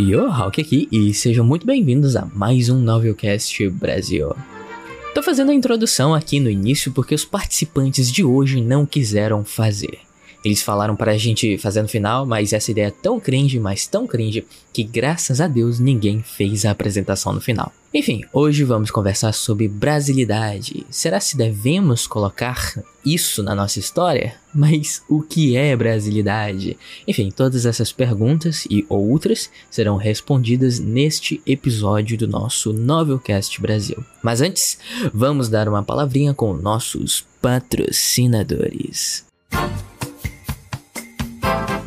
Yo, Hulk aqui e sejam muito bem-vindos a mais um Novelcast Brasil. Tô fazendo a introdução aqui no início porque os participantes de hoje não quiseram fazer. Eles falaram pra gente fazer no final, mas essa ideia é tão cringe, mas tão cringe, que graças a Deus ninguém fez a apresentação no final. Enfim, hoje vamos conversar sobre brasilidade. Será se devemos colocar isso na nossa história? Mas o que é brasilidade? Enfim, todas essas perguntas e outras serão respondidas neste episódio do nosso Novelcast Brasil. Mas antes, vamos dar uma palavrinha com nossos patrocinadores.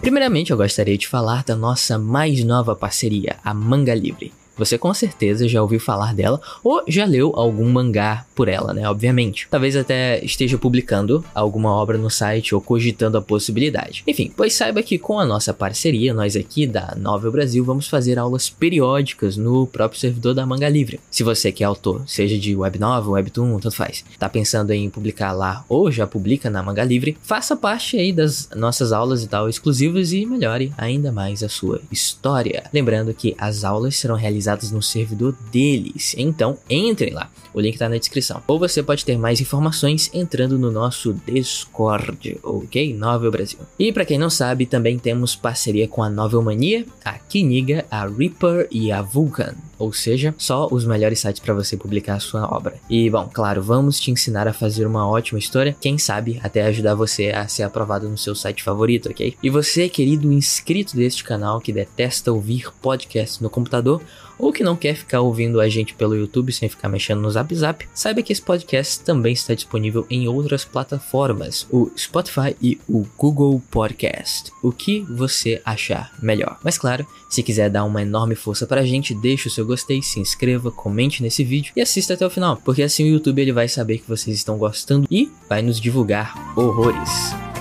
Primeiramente, eu gostaria de falar da nossa mais nova parceria, a Manga Livre. Você com certeza já ouviu falar dela ou já leu algum mangá por ela, né? Obviamente. Talvez até esteja publicando alguma obra no site ou cogitando a possibilidade. Enfim, pois saiba que com a nossa parceria, nós aqui da Novel Brasil vamos fazer aulas periódicas no próprio servidor da Manga Livre. Se você que é autor, seja de web novel, webtoon, tanto faz, tá pensando em publicar lá ou já publica na Manga Livre, faça parte aí das nossas aulas e tal exclusivas e melhore ainda mais a sua história. Lembrando que as aulas serão realizadas realizadas no servidor deles. Então, entrem lá. O link está na descrição. Ou você pode ter mais informações entrando no nosso Discord, ok? Novel Brasil. E para quem não sabe, também temos parceria com a Novel Mania, a Kiniga, a Reaper e a Vulcan. Ou seja, só os melhores sites para você publicar a sua obra. E bom, claro, vamos te ensinar a fazer uma ótima história, quem sabe até ajudar você a ser aprovado no seu site favorito, ok? E você, querido inscrito deste canal que detesta ouvir podcast no computador, ou que não quer ficar ouvindo a gente pelo YouTube sem ficar mexendo no Zap Zap, saiba que esse podcast também está disponível em outras plataformas, o Spotify e o Google Podcast. O que você achar melhor. Mas claro, se quiser dar uma enorme força pra gente, deixe o seu gostei, se inscreva, comente nesse vídeo e assista até o final, porque assim o YouTube ele vai saber que vocês estão gostando e vai nos divulgar horrores.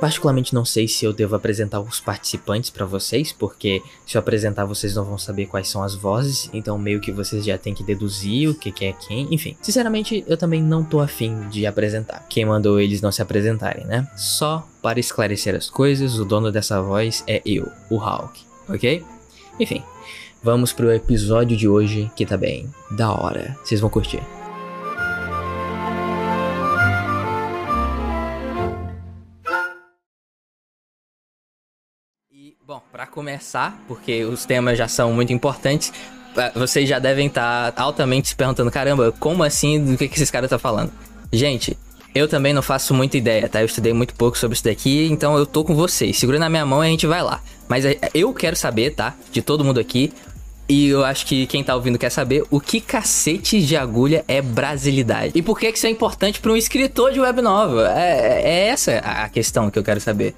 Particularmente não sei se eu devo apresentar os participantes para vocês, porque se eu apresentar vocês não vão saber quais são as vozes, então meio que vocês já tem que deduzir o que, que é quem, enfim. Sinceramente, eu também não tô afim de apresentar. Quem mandou eles não se apresentarem, né? Só para esclarecer as coisas, o dono dessa voz é eu, o Hulk, ok? Enfim, vamos pro episódio de hoje que tá bem da hora. Vocês vão curtir. Bom, para começar, porque os temas já são muito importantes, vocês já devem estar tá altamente se perguntando: caramba, como assim? Do que, que esses caras estão tá falando? Gente, eu também não faço muita ideia, tá? Eu estudei muito pouco sobre isso daqui, então eu tô com vocês. Segura na minha mão e a gente vai lá. Mas é, eu quero saber, tá? De todo mundo aqui. E eu acho que quem tá ouvindo quer saber o que cacete de agulha é brasilidade. E por que, que isso é importante para um escritor de web novel? É, é essa a questão que eu quero saber.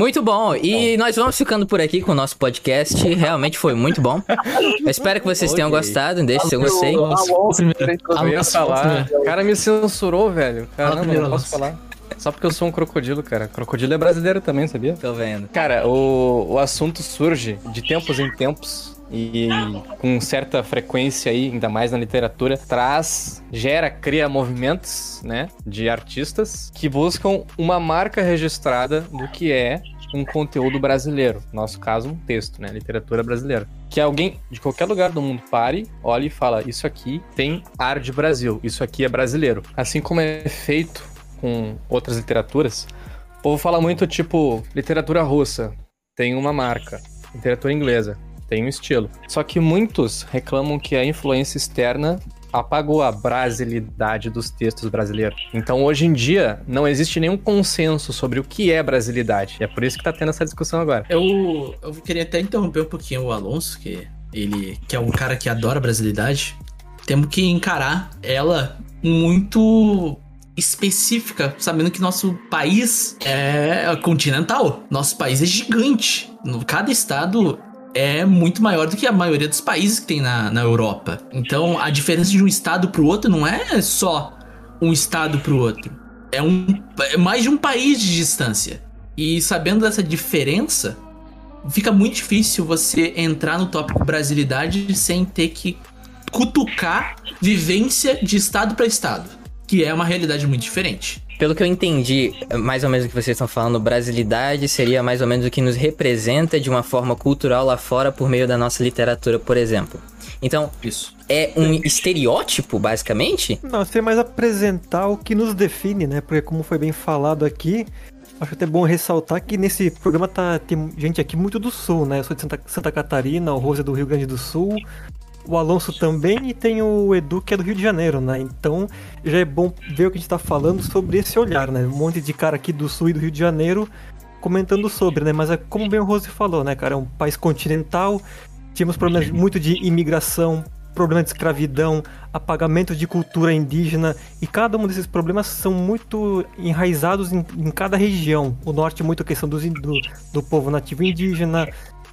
Muito bom. E nós vamos ficando por aqui com o nosso podcast. Realmente foi muito bom. Eu espero que vocês tenham gostado. Deixe seu gostei. Eu ia falar. O cara me censurou, velho. Caramba, não posso falar. Só porque eu sou um crocodilo, cara. Crocodilo é brasileiro também, sabia? Tô vendo. Cara, o, o assunto surge de tempos em tempos e com certa frequência aí, ainda mais na literatura, traz, gera, cria movimentos, né, de artistas que buscam uma marca registrada do que é um conteúdo brasileiro, no nosso caso um texto, né, literatura brasileira. Que alguém de qualquer lugar do mundo pare, olhe e fala, isso aqui tem ar de Brasil, isso aqui é brasileiro. Assim como é feito com outras literaturas, o povo fala muito tipo literatura russa, tem uma marca, literatura inglesa, tem um estilo. Só que muitos reclamam que a influência externa apagou a brasilidade dos textos brasileiros. Então, hoje em dia, não existe nenhum consenso sobre o que é brasilidade. E é por isso que tá tendo essa discussão agora. Eu, eu queria até interromper um pouquinho o Alonso, que ele que é um cara que adora brasilidade. Temos que encarar ela muito específica, sabendo que nosso país é continental. Nosso país é gigante. Cada estado é muito maior do que a maioria dos países que tem na, na Europa. Então, a diferença de um estado para o outro não é só um estado para o outro. É, um, é mais de um país de distância. E sabendo dessa diferença, fica muito difícil você entrar no tópico brasilidade sem ter que cutucar vivência de estado para estado. que é uma realidade muito diferente. Pelo que eu entendi, mais ou menos o que vocês estão falando, brasilidade seria mais ou menos o que nos representa de uma forma cultural lá fora por meio da nossa literatura, por exemplo. Então, Isso. é um estereótipo, basicamente? Não, seria mais apresentar o que nos define, né? Porque como foi bem falado aqui, acho até bom ressaltar que nesse programa tá, tem gente aqui muito do sul, né? Eu sou de Santa, Santa Catarina, o Rose é do Rio Grande do Sul, o Alonso também e tem o Edu que é do Rio de Janeiro, né? Então já é bom ver o que a gente tá falando sobre esse olhar, né? Um monte de cara aqui do sul e do Rio de Janeiro comentando sobre, né? Mas é como bem o Rose falou, né, cara? É um país continental, tínhamos problemas muito de imigração, problema de escravidão, apagamento de cultura indígena, e cada um desses problemas são muito enraizados em, em cada região. O norte, muito a questão do, do povo nativo indígena,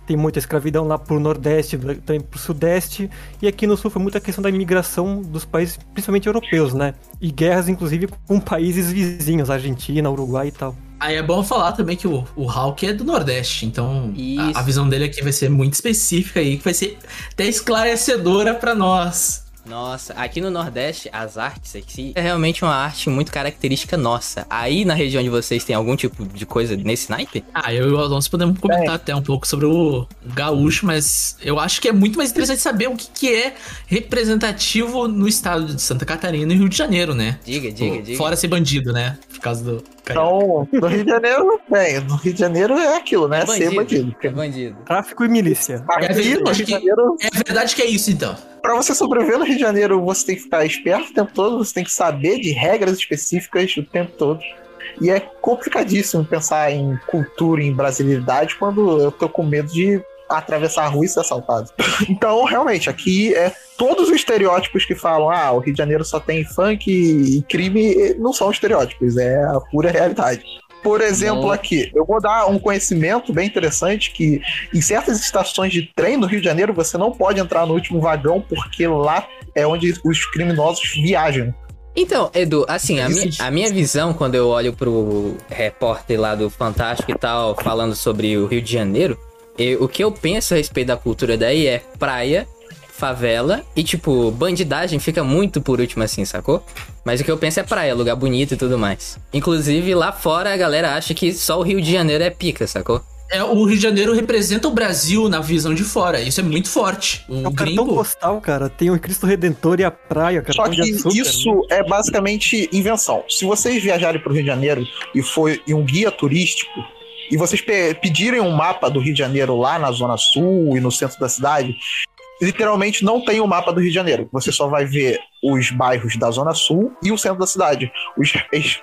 tem muita escravidão lá pro nordeste, também pro sudeste, e aqui no sul foi muita questão da imigração dos países, principalmente europeus, né? E guerras, inclusive, com países vizinhos, Argentina, Uruguai e tal. Aí é bom falar também que o, o Hulk é do Nordeste, então a, a visão dele aqui vai ser muito específica aí, que vai ser até esclarecedora pra nós. Nossa, aqui no Nordeste, as artes aqui é realmente uma arte muito característica nossa. Aí na região de vocês tem algum tipo de coisa nesse naipe? Ah, eu e o Alonso podemos comentar até um pouco sobre o gaúcho, mas eu acho que é muito mais interessante saber o que, que é representativo no estado de Santa Catarina e Rio de Janeiro, né? Diga, diga, diga. Fora ser bandido, né? Por causa do. Então, no Rio de Janeiro, bem, no Rio de Janeiro é aquilo, né? É Ser bandido. É bandido. Tráfico e milícia. Aqui verdade no Rio de Janeiro, É verdade que é isso, então. pra você sobreviver no Rio de Janeiro, você tem que ficar esperto o tempo todo, você tem que saber de regras específicas o tempo todo. E é complicadíssimo pensar em cultura, em brasilidade, quando eu tô com medo de atravessar a rua e ser assaltado. Então, realmente, aqui é todos os estereótipos que falam, ah, o Rio de Janeiro só tem funk e crime, não são estereótipos, é a pura realidade. Por exemplo, aqui, eu vou dar um conhecimento bem interessante que em certas estações de trem no Rio de Janeiro você não pode entrar no último vagão porque lá é onde os criminosos viajam. Então, Edu, assim, a, mi a minha visão quando eu olho pro repórter lá do Fantástico e tal, falando sobre o Rio de Janeiro, eu- o que eu penso a respeito da cultura daí é praia, favela e, tipo, bandidagem fica muito por último assim, sacou? Mas o que eu penso é praia, lugar bonito e tudo mais. Inclusive, lá fora a galera acha que só o Rio de Janeiro é pica, sacou? É, o Rio de Janeiro representa o Brasil na visão de fora. Isso é muito forte. O É o cartão gringo. postal, cara. Tem o Cristo Redentor e a praia, Só cartão que açúcar. né? isso é basicamente invenção. Se vocês viajarem para o Rio de Janeiro e for em um guia turístico e vocês pe- pedirem um mapa do Rio de Janeiro lá na zona sul e no centro da cidade, literalmente não tem o mapa do Rio de Janeiro. Você só vai ver os bairros da zona sul e o centro da cidade. Os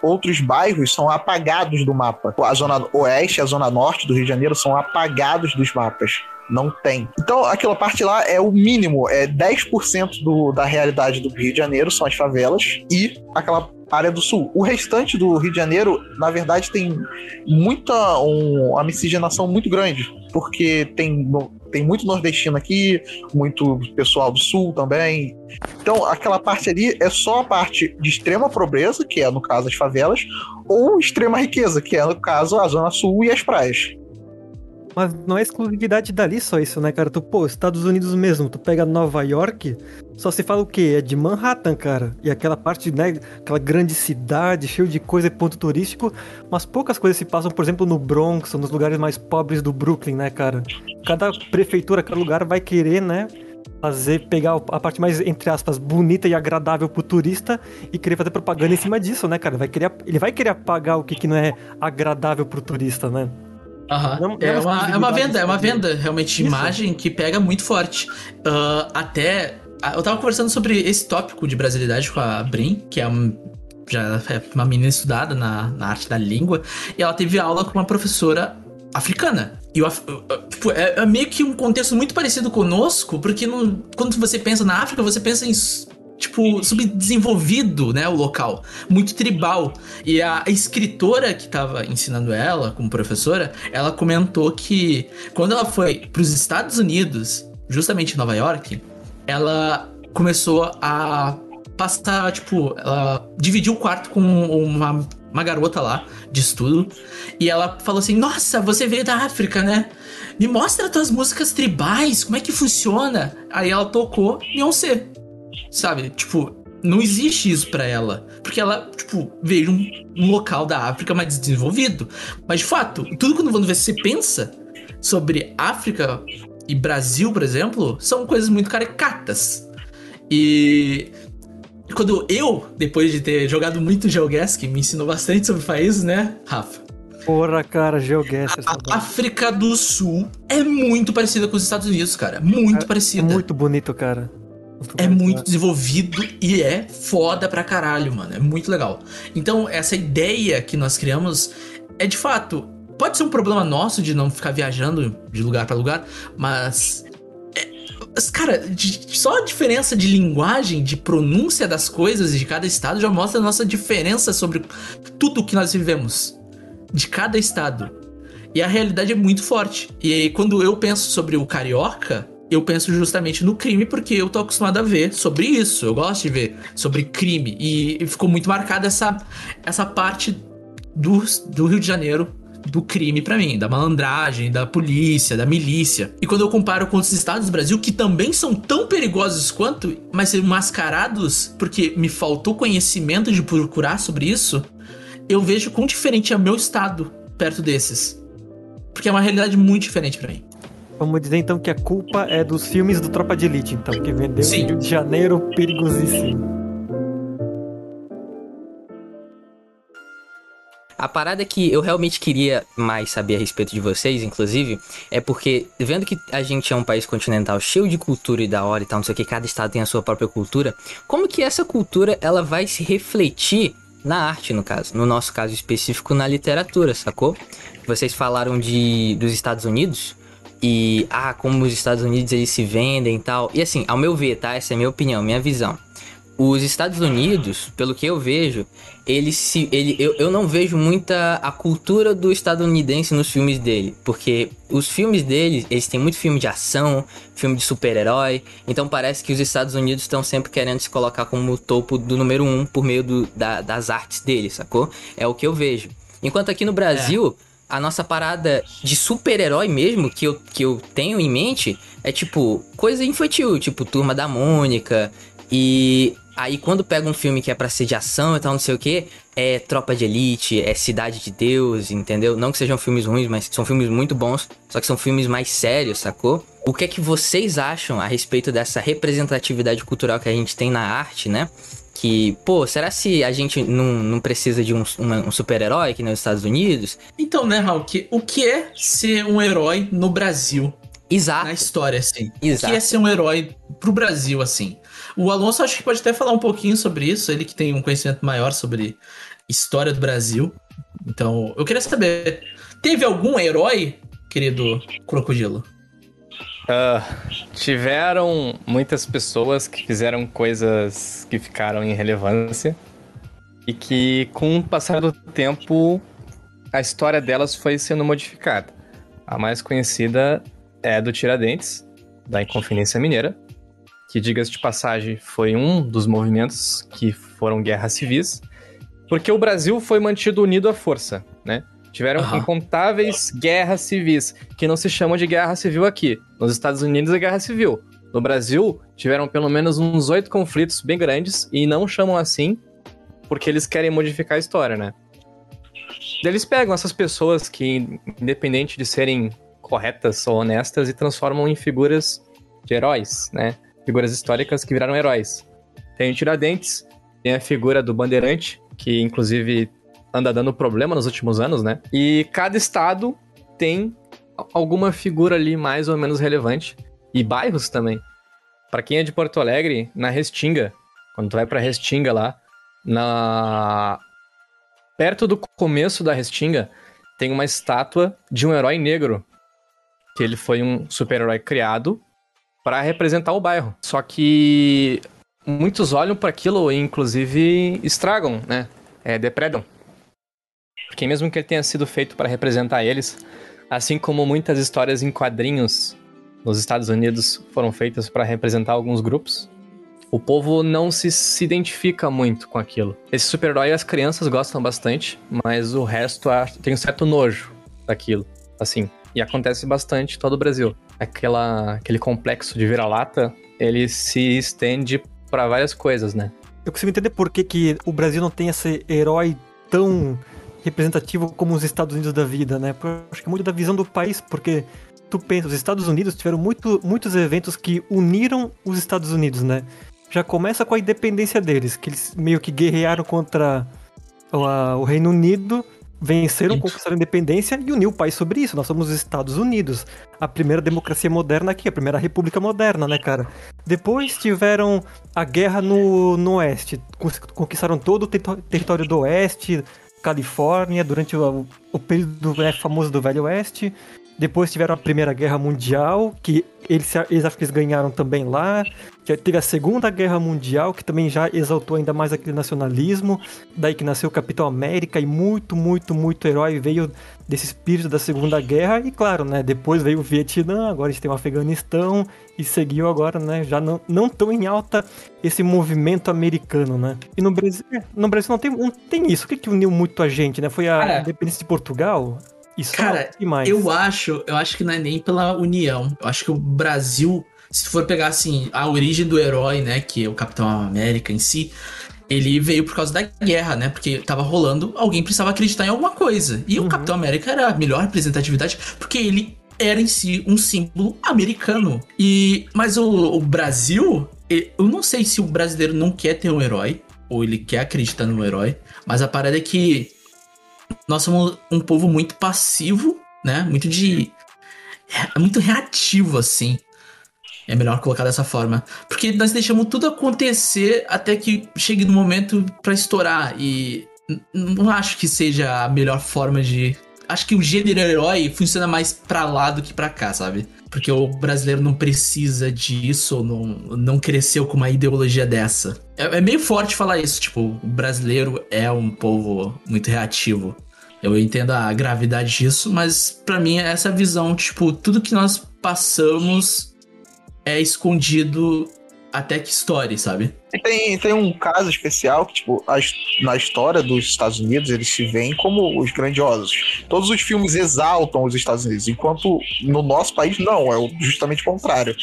outros bairros são apagados do mapa. A zona oeste e a zona norte do Rio de Janeiro são apagados dos mapas. Não tem. Então, aquela parte lá é o mínimo, é 10% do, da realidade do Rio de Janeiro, são as favelas, e aquela área do sul. O restante do Rio de Janeiro, na verdade, tem muita um, uma miscigenação muito grande, porque tem, tem muito nordestino aqui, muito pessoal do sul também. Então, aquela parte ali é só a parte de extrema pobreza, que é no caso as favelas, ou extrema riqueza, que é no caso a zona sul e as praias. Mas não é exclusividade dali só isso, né, cara? Tu, pô, Estados Unidos mesmo, tu pega Nova York, só se fala o quê? É de Manhattan, cara. E aquela parte, né, aquela grande cidade, cheio de coisa e ponto turístico, mas poucas coisas se passam, por exemplo, no Bronx, ou nos lugares mais pobres do Brooklyn, né, cara? Cada prefeitura, cada lugar vai querer, né, fazer, pegar a parte mais, entre aspas, bonita e agradável pro turista e querer fazer propaganda em cima disso, né, cara? Vai querer, ele vai querer apagar o que, que não é agradável pro turista, né? Não- não é, é uma, é uma venda, é uma venda realmente de Isso. imagem que pega muito forte. Ah, até. ah, Eu tava conversando sobre esse tópico de brasilidade com a Brin, que é um- já é uma menina estudada na, na arte da língua, e ela teve aula com uma professora africana. E o tipo, é, é meio que um contexto muito parecido conosco, porque no- quando você pensa na África, você pensa em tipo subdesenvolvido, né, o local, muito tribal. E a escritora que tava ensinando ela como professora, ela comentou que quando ela foi para os Estados Unidos, justamente em Nova York, ela começou a passar, tipo, ela dividiu o quarto com uma, uma garota lá de estudo e ela falou assim: Nossa, você veio da África, né? Me mostra tuas músicas tribais, como é que funciona? Aí ela tocou Beyoncé, sabe? Tipo, não existe isso pra ela. Porque ela, tipo, veio um, um local da África mais desenvolvido. Mas, de fato, tudo quando você pensa sobre África e Brasil, por exemplo, são coisas muito caricatas. E quando eu, depois de ter jogado muito GeoGuess, que me ensinou bastante sobre países, né, Rafa? Porra, cara, GeoGuess. A África do Sul é muito parecida com os Estados Unidos, cara. Muito é, parecida. É muito bonito, cara. É muito desenvolvido e é foda pra caralho, mano. É muito legal. Então, essa ideia que nós criamos é de fato. Pode ser um problema nosso de não ficar viajando de lugar para lugar, mas. É, cara, de, só a diferença de linguagem, de pronúncia das coisas de cada estado já mostra a nossa diferença sobre tudo que nós vivemos. De cada estado. E a realidade é muito forte. E aí, quando eu penso sobre o carioca, eu penso justamente no crime porque eu tô acostumado a ver sobre isso. Eu gosto de ver sobre crime. E ficou muito marcada essa, essa parte do, do Rio de Janeiro do crime para mim, da malandragem, da polícia, da milícia. E quando eu comparo com outros estados do Brasil que também são tão perigosos quanto, mas mascarados porque me faltou conhecimento de procurar sobre isso, eu vejo quão diferente é o meu estado perto desses. Porque é uma realidade muito diferente para mim. Vamos dizer então que a culpa é dos filmes do Tropa de Elite, então, que vendeu Sim. Rio de Janeiro perigosíssimo. A parada que eu realmente queria mais saber a respeito de vocês, inclusive, é porque, vendo que a gente é um país continental cheio de cultura e da hora e tal, não sei o que, cada estado tem a sua própria cultura, como que essa cultura ela vai se refletir na arte, no caso, no nosso caso específico, na literatura, sacou? Vocês falaram de dos Estados Unidos, e ah, como os Estados Unidos eles se vendem e tal. E assim, ao meu ver, tá? Essa é a minha opinião, minha visão. Os Estados Unidos, pelo que eu vejo, eles se. Ele, eu, eu não vejo muita a cultura do estadunidense nos filmes dele. Porque os filmes dele, eles têm muito filme de ação, filme de super-herói. Então parece que os Estados Unidos estão sempre querendo se colocar como o topo do número um por meio do, da, das artes dele, sacou? É o que eu vejo. Enquanto aqui no Brasil. É a nossa parada de super-herói mesmo, que eu, que eu tenho em mente, é tipo, coisa infantil, tipo Turma da Mônica. E aí quando pega um filme que é pra ser de ação e tal, não sei o que, é Tropa de Elite, é Cidade de Deus, entendeu? Não que sejam filmes ruins, mas são filmes muito bons, só que são filmes mais sérios, sacou? O que é que vocês acham a respeito dessa representatividade cultural que a gente tem na arte, né? Que, pô, será se a gente não, não precisa de um, um super-herói aqui nos Estados Unidos? Então, né, Raul, que, o que é ser um herói no Brasil? Exato. Na história, assim. Exato. O que é ser um herói pro Brasil, assim? O Alonso acho que pode até falar um pouquinho sobre isso, ele que tem um conhecimento maior sobre história do Brasil. Então, eu queria saber, teve algum herói, querido Crocodilo? Uh, tiveram muitas pessoas que fizeram coisas que ficaram em relevância e que, com o passar do tempo, a história delas foi sendo modificada. A mais conhecida é do Tiradentes, da Inconfidência Mineira, que, diga-se de passagem, foi um dos movimentos que foram guerras civis, porque o Brasil foi mantido unido à força, né? Tiveram uhum. incontáveis guerras civis, que não se chamam de guerra civil aqui. Nos Estados Unidos é guerra civil. No Brasil, tiveram pelo menos uns oito conflitos bem grandes e não chamam assim porque eles querem modificar a história, né? Eles pegam essas pessoas que, independente de serem corretas ou honestas, e transformam em figuras de heróis, né? Figuras históricas que viraram heróis. Tem o Tiradentes, tem a figura do Bandeirante, que inclusive anda dando problema nos últimos anos, né? E cada estado tem alguma figura ali mais ou menos relevante. E bairros também. Para quem é de Porto Alegre, na Restinga, quando tu vai pra Restinga lá, na perto do começo da Restinga, tem uma estátua de um herói negro, que ele foi um super-herói criado para representar o bairro. Só que muitos olham para aquilo e inclusive estragam, né? É, depredam. Porque mesmo que ele tenha sido feito para representar eles, assim como muitas histórias em quadrinhos nos Estados Unidos foram feitas para representar alguns grupos, o povo não se, se identifica muito com aquilo. Esse super-herói as crianças gostam bastante, mas o resto tem um certo nojo daquilo, assim. E acontece bastante em todo o Brasil. Aquela, aquele complexo de vira-lata, ele se estende para várias coisas, né? eu consigo entender por que, que o Brasil não tem esse herói tão representativo como os Estados Unidos da vida, né? Porque acho que é muito da visão do país, porque tu pensa, os Estados Unidos tiveram muito, muitos eventos que uniram os Estados Unidos, né? Já começa com a independência deles, que eles meio que guerrearam contra o, a- o Reino Unido, venceram, conquistaram a independência e uniu o país sobre isso. Nós somos os Estados Unidos, a primeira democracia moderna aqui, a primeira república moderna, né, cara? Depois tiveram a guerra no, no oeste, conquistaram todo o território do oeste, Califórnia, durante o, o período né, famoso do Velho Oeste. Depois tiveram a Primeira Guerra Mundial, que eles, eles acham que eles ganharam também lá. Já teve a Segunda Guerra Mundial, que também já exaltou ainda mais aquele nacionalismo. Daí que nasceu o Capitão América e muito, muito, muito herói veio desse espírito da Segunda Guerra. E claro, né, depois veio o Vietnã, agora a gente tem o Afeganistão e seguiu agora, né, já não, não tão em alta esse movimento americano, né? E no Brasil, no Brasil não tem, não tem isso. O que, que uniu muito a gente, né? Foi a Cara, independência de Portugal? E Cara, mais. Eu acho, eu acho que não é nem pela união. Eu acho que o Brasil, se for pegar assim, a origem do herói, né, que é o Capitão América em si, ele veio por causa da guerra, né? Porque tava rolando, alguém precisava acreditar em alguma coisa. E Uhum. o Capitão América era a melhor representatividade, porque ele era em si um símbolo americano. E mas o, o Brasil, eu não sei se o brasileiro não quer ter um herói ou ele quer acreditar no herói, mas a parada é que nós somos um povo muito passivo, né? Muito de. É muito reativo, assim. É melhor colocar dessa forma. Porque nós deixamos tudo acontecer até que chegue no momento pra estourar. E não acho que seja a melhor forma de. Acho que o gênero herói funciona mais pra lá do que pra cá, sabe? Porque o brasileiro não precisa disso, não, não cresceu com uma ideologia dessa. É, é meio forte falar isso, tipo, o brasileiro é um povo muito reativo. Eu entendo a gravidade disso, mas pra mim é essa visão, tipo, tudo que nós passamos é escondido até que estoure, sabe? Tem, tem um caso especial que, tipo, na história dos Estados Unidos, eles se veem como os grandiosos. Todos os filmes exaltam os Estados Unidos, enquanto no nosso país não, é justamente o contrário.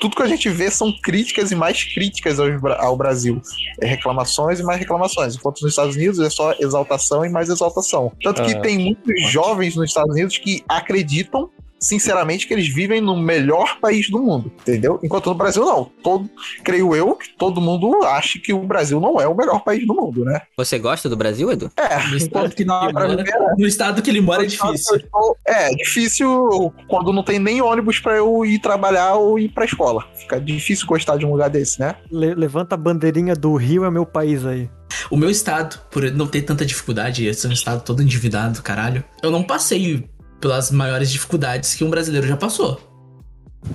Tudo que a gente vê são críticas e mais críticas ao, ao Brasil. É reclamações e mais reclamações. Enquanto nos Estados Unidos é só exaltação e mais exaltação. Tanto que Ah, tem muitos jovens nos Estados Unidos que acreditam sinceramente que eles vivem no melhor país do mundo, entendeu? Enquanto no Brasil não. Todo, creio eu que todo mundo acha que o Brasil não é o melhor país do mundo, né? Você gosta do Brasil, Edu? É, No estado que mora, viver, né? no estado que ele mora é difícil. É, difícil quando não tem nem ônibus pra eu ir trabalhar ou ir pra escola. Fica difícil gostar de um lugar desse, né? Le- levanta a bandeirinha do Rio, é meu país aí. O meu estado, por não ter tanta dificuldade, ser um estado todo endividado, caralho, eu não passei pelas maiores dificuldades que um brasileiro já passou.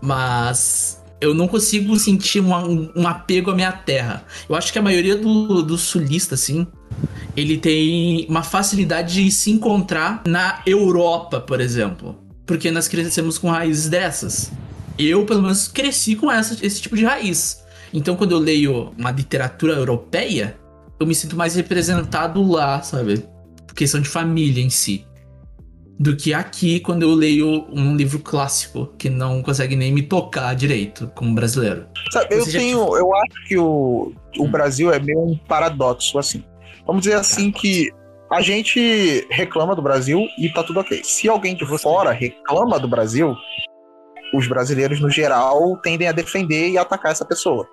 Mas eu não consigo sentir um, um apego à minha terra. Eu acho que a maioria do, do sulista, assim, ele tem uma facilidade de se encontrar na Europa, por exemplo. Porque nós crescemos com raízes dessas. Eu, pelo menos, cresci com essa, esse tipo de raiz. Então, quando eu leio uma literatura europeia, eu me sinto mais representado lá, sabe? Por questão de família em si. Do que aqui, quando eu leio um livro clássico que não consegue nem me tocar direito como brasileiro. Sabe, eu tenho. Eu acho que o, o Hum. Brasil é meio um paradoxo, assim. Vamos dizer assim que a gente reclama do Brasil e tá tudo ok. Se alguém de fora reclama do Brasil, os brasileiros, no geral, tendem a defender e atacar essa pessoa.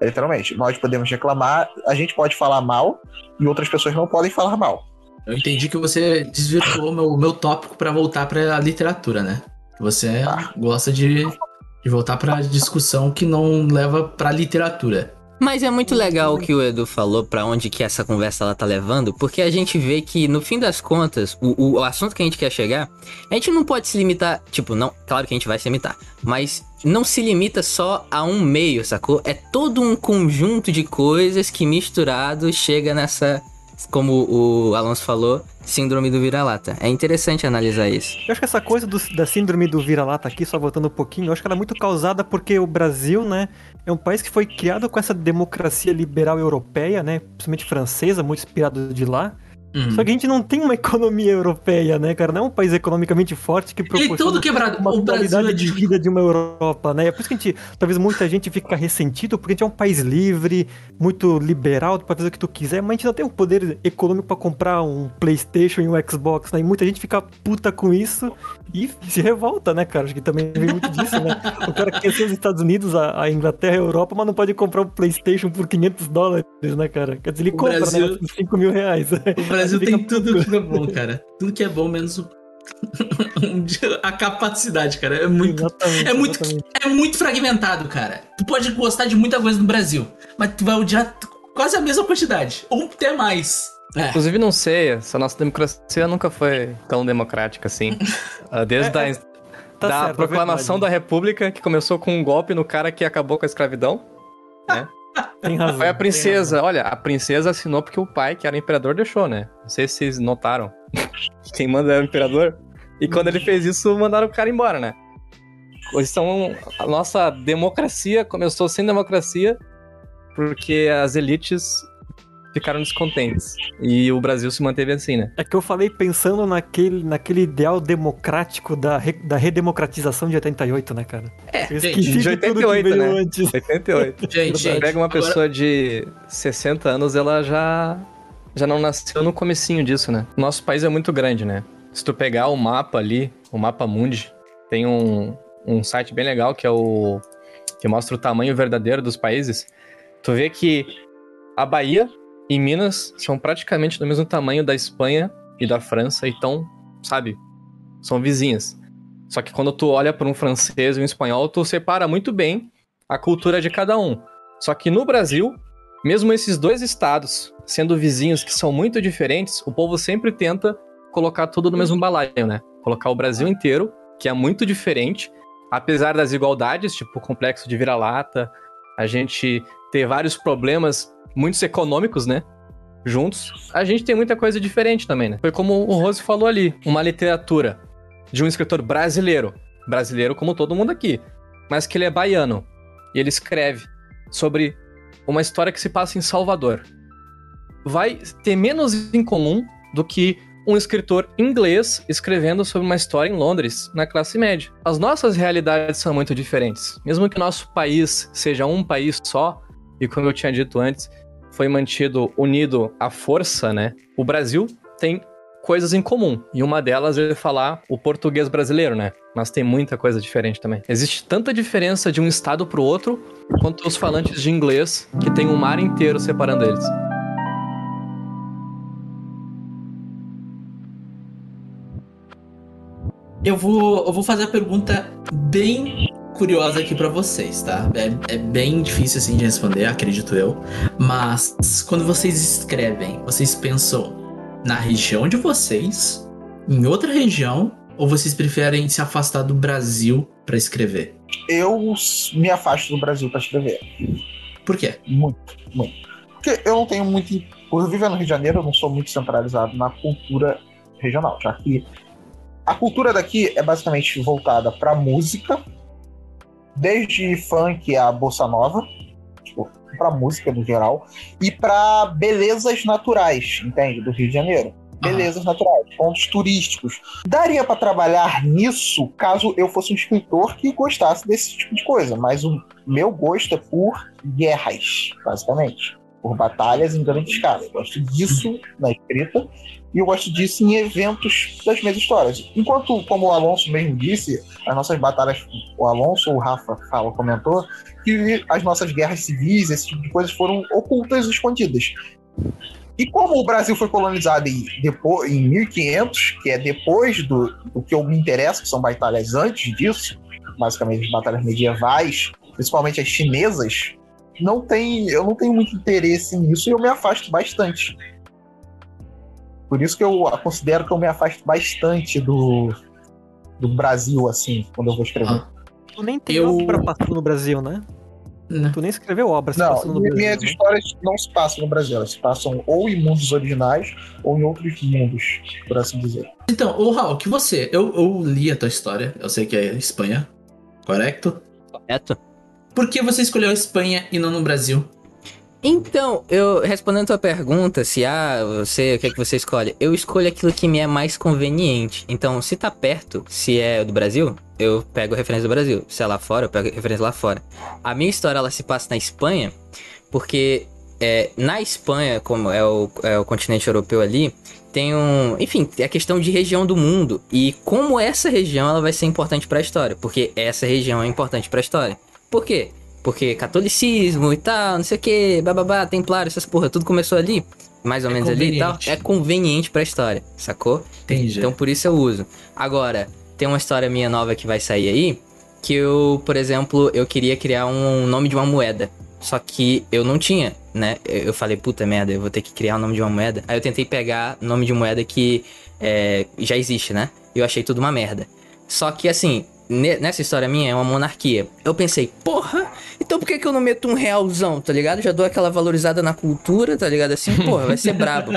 Literalmente. Nós podemos reclamar, a gente pode falar mal e outras pessoas não podem falar mal. Eu entendi que você desvirtuou meu, meu tópico pra voltar pra literatura, né? Você gosta de, de voltar pra discussão que não leva pra literatura. Mas é muito legal o que o Edu falou pra onde que essa conversa ela tá levando, porque a gente vê que no fim das contas, o, o assunto que a gente quer chegar, a gente não pode se limitar, tipo, não, claro que a gente vai se limitar, mas não se limita só a um meio, sacou? É todo um conjunto de coisas que misturado chega nessa, como o Alonso falou, síndrome do vira-lata. É interessante analisar isso. Eu acho que essa coisa do- da síndrome do vira-lata aqui, só voltando um pouquinho, eu acho que ela é muito causada porque o Brasil, né, é um país que foi criado com essa democracia liberal europeia, né, principalmente francesa, muito inspirado de lá. Hum. Só que a gente não tem uma economia europeia, né, cara? Não é um país economicamente forte que é proporciona todo quebrado. uma O Brasil qualidade é de vida de uma Europa, né? É por isso que a gente, talvez muita gente fica ressentido, porque a gente é um país livre, muito liberal, tu pode fazer o que tu quiser, mas a gente não tem um poder econômico pra comprar um Playstation e um Xbox, né? E muita gente fica puta com isso e se revolta, né, cara? Acho que também vem muito disso, né? O cara quer ser os Estados Unidos, a, a Inglaterra, a Europa, mas não pode comprar um Playstation por 500 dólares, né, cara? Quer dizer, ele O compra, Brasil- né? Por 5 mil reais. O Brasil Fica tem tudo que é bom, cara. Tudo que é bom, menos o- a capacidade, cara. É muito, Exatamente, é muito- exatamente. é muito fragmentado, cara. Tu pode gostar de muita coisa no Brasil, mas tu vai odiar quase a mesma quantidade. Ou até mais. É. Inclusive, não sei, essa nossa democracia nunca foi tão democrática assim. Ah, Desde É, é, a, Tá da certo, é proclamação da verdade. República, que começou com um golpe no cara que acabou com a escravidão. Tem razão. Foi a princesa. Olha, a princesa assinou porque o pai, que era imperador, deixou, né? Não sei se vocês notaram. Quem manda é o imperador. E quando ele fez isso, mandaram o cara embora, né? São. A nossa democracia começou sem democracia porque as elites ficaram descontentes. E o Brasil se manteve assim, né? É que eu falei pensando naquele, naquele ideal democrático da, re- da redemocratização de 88, né, cara? É, Eu gente, esqueci de de tudo que 88, veio né? antes. 88. gente, Você gente. pega uma agora- pessoa de 60 anos, ela já já não nasceu no comecinho disso, né? Nosso país é muito grande, né? Se tu pegar o mapa ali, o mapa mundi, tem um, um site bem legal que é o que mostra o tamanho verdadeiro dos países. Tu vê que a Bahia e Minas são praticamente do mesmo tamanho da Espanha e da França, então, sabe, são vizinhas. Só que quando tu olha para um francês e um espanhol, tu separa muito bem a cultura de cada um. Só que no Brasil, mesmo esses dois estados sendo vizinhos que são muito diferentes, o povo sempre tenta colocar tudo no mesmo balaio, né? Colocar o Brasil inteiro, que é muito diferente, apesar das igualdades, tipo o complexo de vira-lata, a gente ter vários problemas, muitos econômicos, né? Juntos, a gente tem muita coisa diferente também, né? Foi como o Rose falou ali, uma literatura de um escritor brasileiro, brasileiro como todo mundo aqui, mas que ele é baiano, e ele escreve sobre uma história que se passa em Salvador. Vai ter menos em comum do que um escritor inglês escrevendo sobre uma história em Londres, na classe média. As nossas realidades são muito diferentes. Mesmo que o nosso país seja um país só, e como eu tinha dito antes, foi mantido unido à força, né? O Brasil tem coisas em comum. E uma delas é falar o português brasileiro, né? Mas tem muita coisa diferente também. Existe tanta diferença de um estado pro outro quanto os falantes de inglês, que tem um mar inteiro separando eles. Eu vou, eu vou fazer a pergunta bem curiosa aqui pra vocês, tá? É, é bem difícil assim de responder, acredito eu. Mas quando vocês escrevem, vocês pensam na região de vocês, em outra região, ou vocês preferem se afastar do Brasil pra escrever? Eu me afasto do Brasil para escrever. Por quê? Muito, muito. Porque eu não tenho muito. Por eu viver no Rio de Janeiro, eu não sou muito centralizado na cultura regional, já que a cultura daqui é basicamente voltada para música, desde funk a bossa nova, tipo, para música no geral, e para belezas naturais, entende? Do Rio de Janeiro. Belezas naturais, pontos turísticos. Daria para trabalhar nisso caso eu fosse um escritor que gostasse desse tipo de coisa, mas o meu gosto é por guerras, basicamente. Por batalhas em grande escala. Eu gosto disso na escrita e eu gosto disso em eventos das minhas histórias. Enquanto, como o Alonso mesmo disse, as nossas batalhas, o Alonso, o Rafa fala, comentou, que as nossas guerras civis, esse tipo de coisas foram ocultas escondidas. E como o Brasil foi colonizado em, depois, em 1500, que é depois do, do que eu me interesso, que são batalhas antes disso, basicamente as batalhas medievais, principalmente as chinesas, não tem, eu não tenho muito interesse nisso e eu me afasto bastante. Por isso que eu considero que eu me afasto bastante do, do Brasil, assim, quando eu vou escrever. Ah, Tu nem tem Eu- obra passando no Brasil, né? né? Tu nem escreveu obra se passando Não, no Brasil. minhas né? histórias não se passam no Brasil, elas se passam ou em mundos originais ou em outros mundos, por assim dizer. Então, ô Raul, que você. Eu, eu li a tua história, eu sei que é Espanha, correto? Correto? Por que você escolheu a Espanha e não no Brasil? Então, eu respondendo a tua pergunta, se ah, você, o que é que você escolhe? Eu escolho aquilo que me é mais conveniente. Então, se tá perto, se é do Brasil, eu pego referência do Brasil. Se é lá fora, eu pego referência lá fora. A minha história ela se passa na Espanha, porque é, na Espanha, como é o, é o continente europeu ali, tem um. Enfim, é a questão de região do mundo. E como essa região ela vai ser importante para a história. Porque essa região é importante para a história. Por quê? Porque catolicismo e tal, não sei o que, bababá, templário, essas porra, tudo começou ali, mais ou É menos ali e tal. É conveniente pra história, sacou? Entendi. Então por isso eu uso. Agora, tem uma história minha nova que vai sair aí, que eu, por exemplo, eu queria criar um nome de uma moeda. Só que eu não tinha, né? Eu falei, puta merda, eu vou ter que criar o nome de uma moeda. Aí eu tentei pegar nome de moeda que é, já existe, né? E eu achei tudo uma merda. Só que assim, nessa história minha é uma monarquia. Eu pensei, porra, então por que, que eu não meto um realzão, tá ligado? Já dou aquela valorizada na cultura, tá ligado? Assim, porra, vai ser brabo.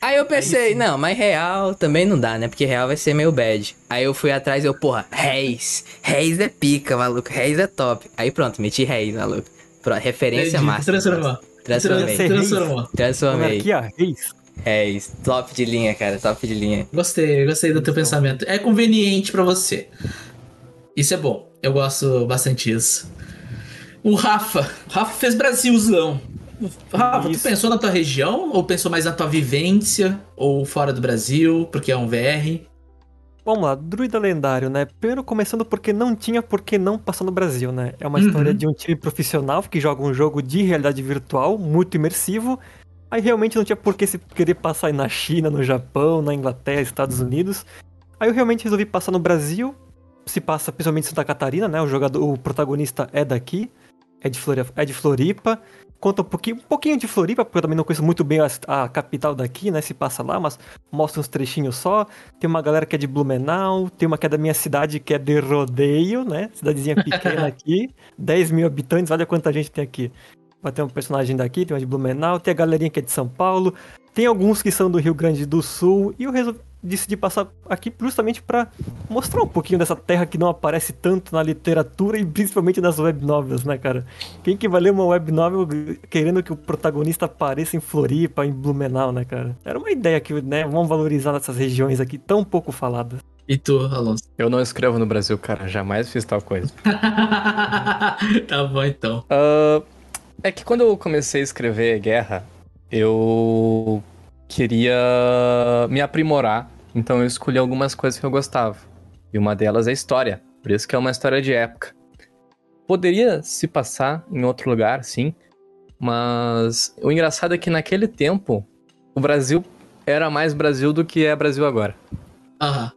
Aí eu pensei, não, mas real também não dá, né? Porque real vai ser meio bad. Aí eu fui atrás e eu, porra, réis. Réis é pica, maluco. Réis é top. Aí pronto, meti réis, maluco. Pronto, referência massa. Transformou. Transformei. Reis. Transformou. Transformei. Monarquia, reis. Réis. Top de linha, cara. Top de linha. Gostei, gostei do teu pensamento. É conveniente pra você. Isso é bom. Eu gosto bastante disso. O Rafa. O Rafa fez Brasilzão. Rafa, Isso. tu pensou na tua região? Ou pensou mais na tua vivência? Ou fora do Brasil, porque é um VR? Vamos lá, druida lendário, né? Primeiro começando porque não tinha por que não passar no Brasil, né? É uma Uhum. história de um time profissional que joga um jogo de realidade virtual muito imersivo. Aí realmente não tinha por que se querer passar aí na China, no Japão, na Inglaterra, Estados Unidos. Aí eu realmente resolvi passar no Brasil. Se passa principalmente em Santa Catarina, né? O jogador, o protagonista é daqui, é de, Flori- é de Floripa. Conta um pouquinho, um pouquinho de Floripa, porque eu também não conheço muito bem a, a capital daqui, né? Se passa lá, mas mostra uns trechinhos só. Tem uma galera que é de Blumenau, tem uma que é da minha cidade que é de Rodeio, né? Cidadezinha pequena aqui. 10 mil habitantes, olha quanta gente tem aqui. Vai ter um personagem daqui, tem uma de Blumenau, tem a galerinha que é de São Paulo, tem alguns que são do Rio Grande do Sul, e eu resolvi decidi passar aqui justamente para mostrar um pouquinho dessa terra que não aparece tanto na literatura e principalmente nas web novels, né, cara? Quem que vai ler uma web novel querendo que o protagonista apareça em Floripa, em Blumenau, né, cara? Era uma ideia que, né, vamos valorizar nessas regiões aqui tão pouco faladas. E tu, Alonso? Eu não escrevo no Brasil, cara. Jamais fiz tal coisa. tá bom então. Ah, é que quando eu comecei a escrever guerra, eu queria me aprimorar. Então eu escolhi algumas coisas que eu gostava. E uma delas é história. Por isso que é uma história de época. Poderia se passar em outro lugar, sim. Mas o engraçado é que naquele tempo, o Brasil era mais Brasil do que é Brasil agora. Aham.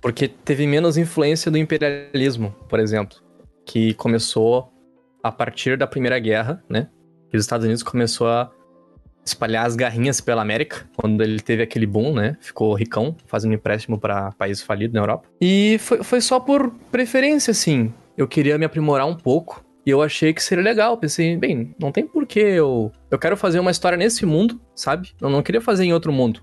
Porque teve menos influência do imperialismo, por exemplo, que começou a partir da Primeira Guerra, né? Que os Estados Unidos começou a espalhar as garrinhas pela América, quando ele teve aquele boom, né? Ficou ricão, fazendo empréstimo para países falidos na Europa. E foi, foi só por preferência, assim. Eu queria me aprimorar um pouco e eu achei que seria legal. Pensei, bem, não tem porquê eu. Eu quero fazer uma história nesse mundo, sabe? Eu não queria fazer em outro mundo.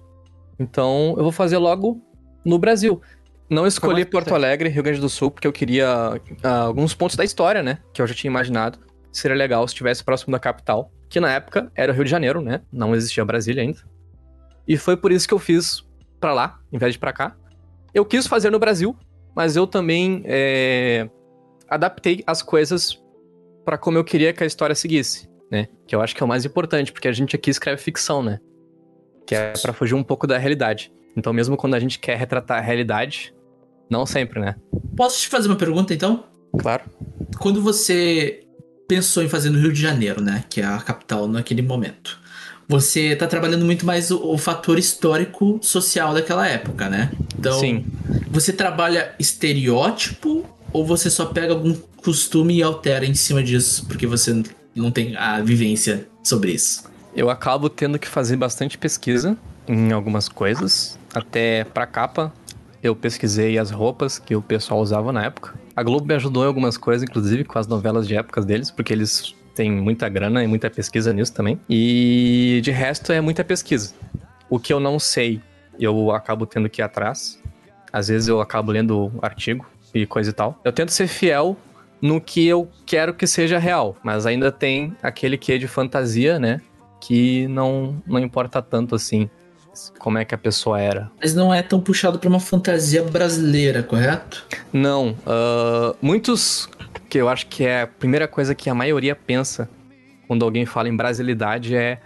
Então eu vou fazer logo no Brasil. Não escolhi Porto Alegre, Rio Grande do Sul, porque eu queria ah, alguns pontos da história, né? Que eu já tinha imaginado. Seria legal se estivesse próximo da capital, que na época era o Rio de Janeiro, né? Não existia Brasília ainda. E foi por isso que eu fiz pra lá, em vez de pra cá. Eu quis fazer no Brasil, mas eu também é, adaptei as coisas pra como eu queria que a história seguisse, né? Que eu acho que é o mais importante, porque a gente aqui escreve ficção, né? Que é pra fugir um pouco da realidade. Então, mesmo quando a gente quer retratar a realidade, não sempre, né? Posso te fazer uma pergunta então? Claro. Quando você pensou em fazer no Rio de Janeiro, né? Que é a capital naquele momento. Você tá trabalhando muito mais o, o fator histórico social daquela época, né? Então, Sim. você trabalha estereótipo ou você só pega algum costume e altera em cima disso porque você não tem a vivência sobre isso? Eu acabo tendo que fazer bastante pesquisa em algumas coisas. Até pra capa, eu pesquisei as roupas que o pessoal usava na época. A Globo me ajudou em algumas coisas, inclusive com as novelas de épocas deles, porque eles têm muita grana e muita pesquisa nisso também. E de resto é muita pesquisa. O que eu não sei, eu acabo tendo que ir atrás. Às vezes eu acabo lendo artigo e coisa e tal. Eu tento ser fiel no que eu quero que seja real, mas ainda tem aquele quê de fantasia, né? Que não, não importa tanto assim como é que a pessoa era. Mas não é tão puxado pra uma fantasia brasileira, correto? Não. Uh, muitos. Que eu acho que é a primeira coisa que a maioria pensa quando alguém fala em brasilidade é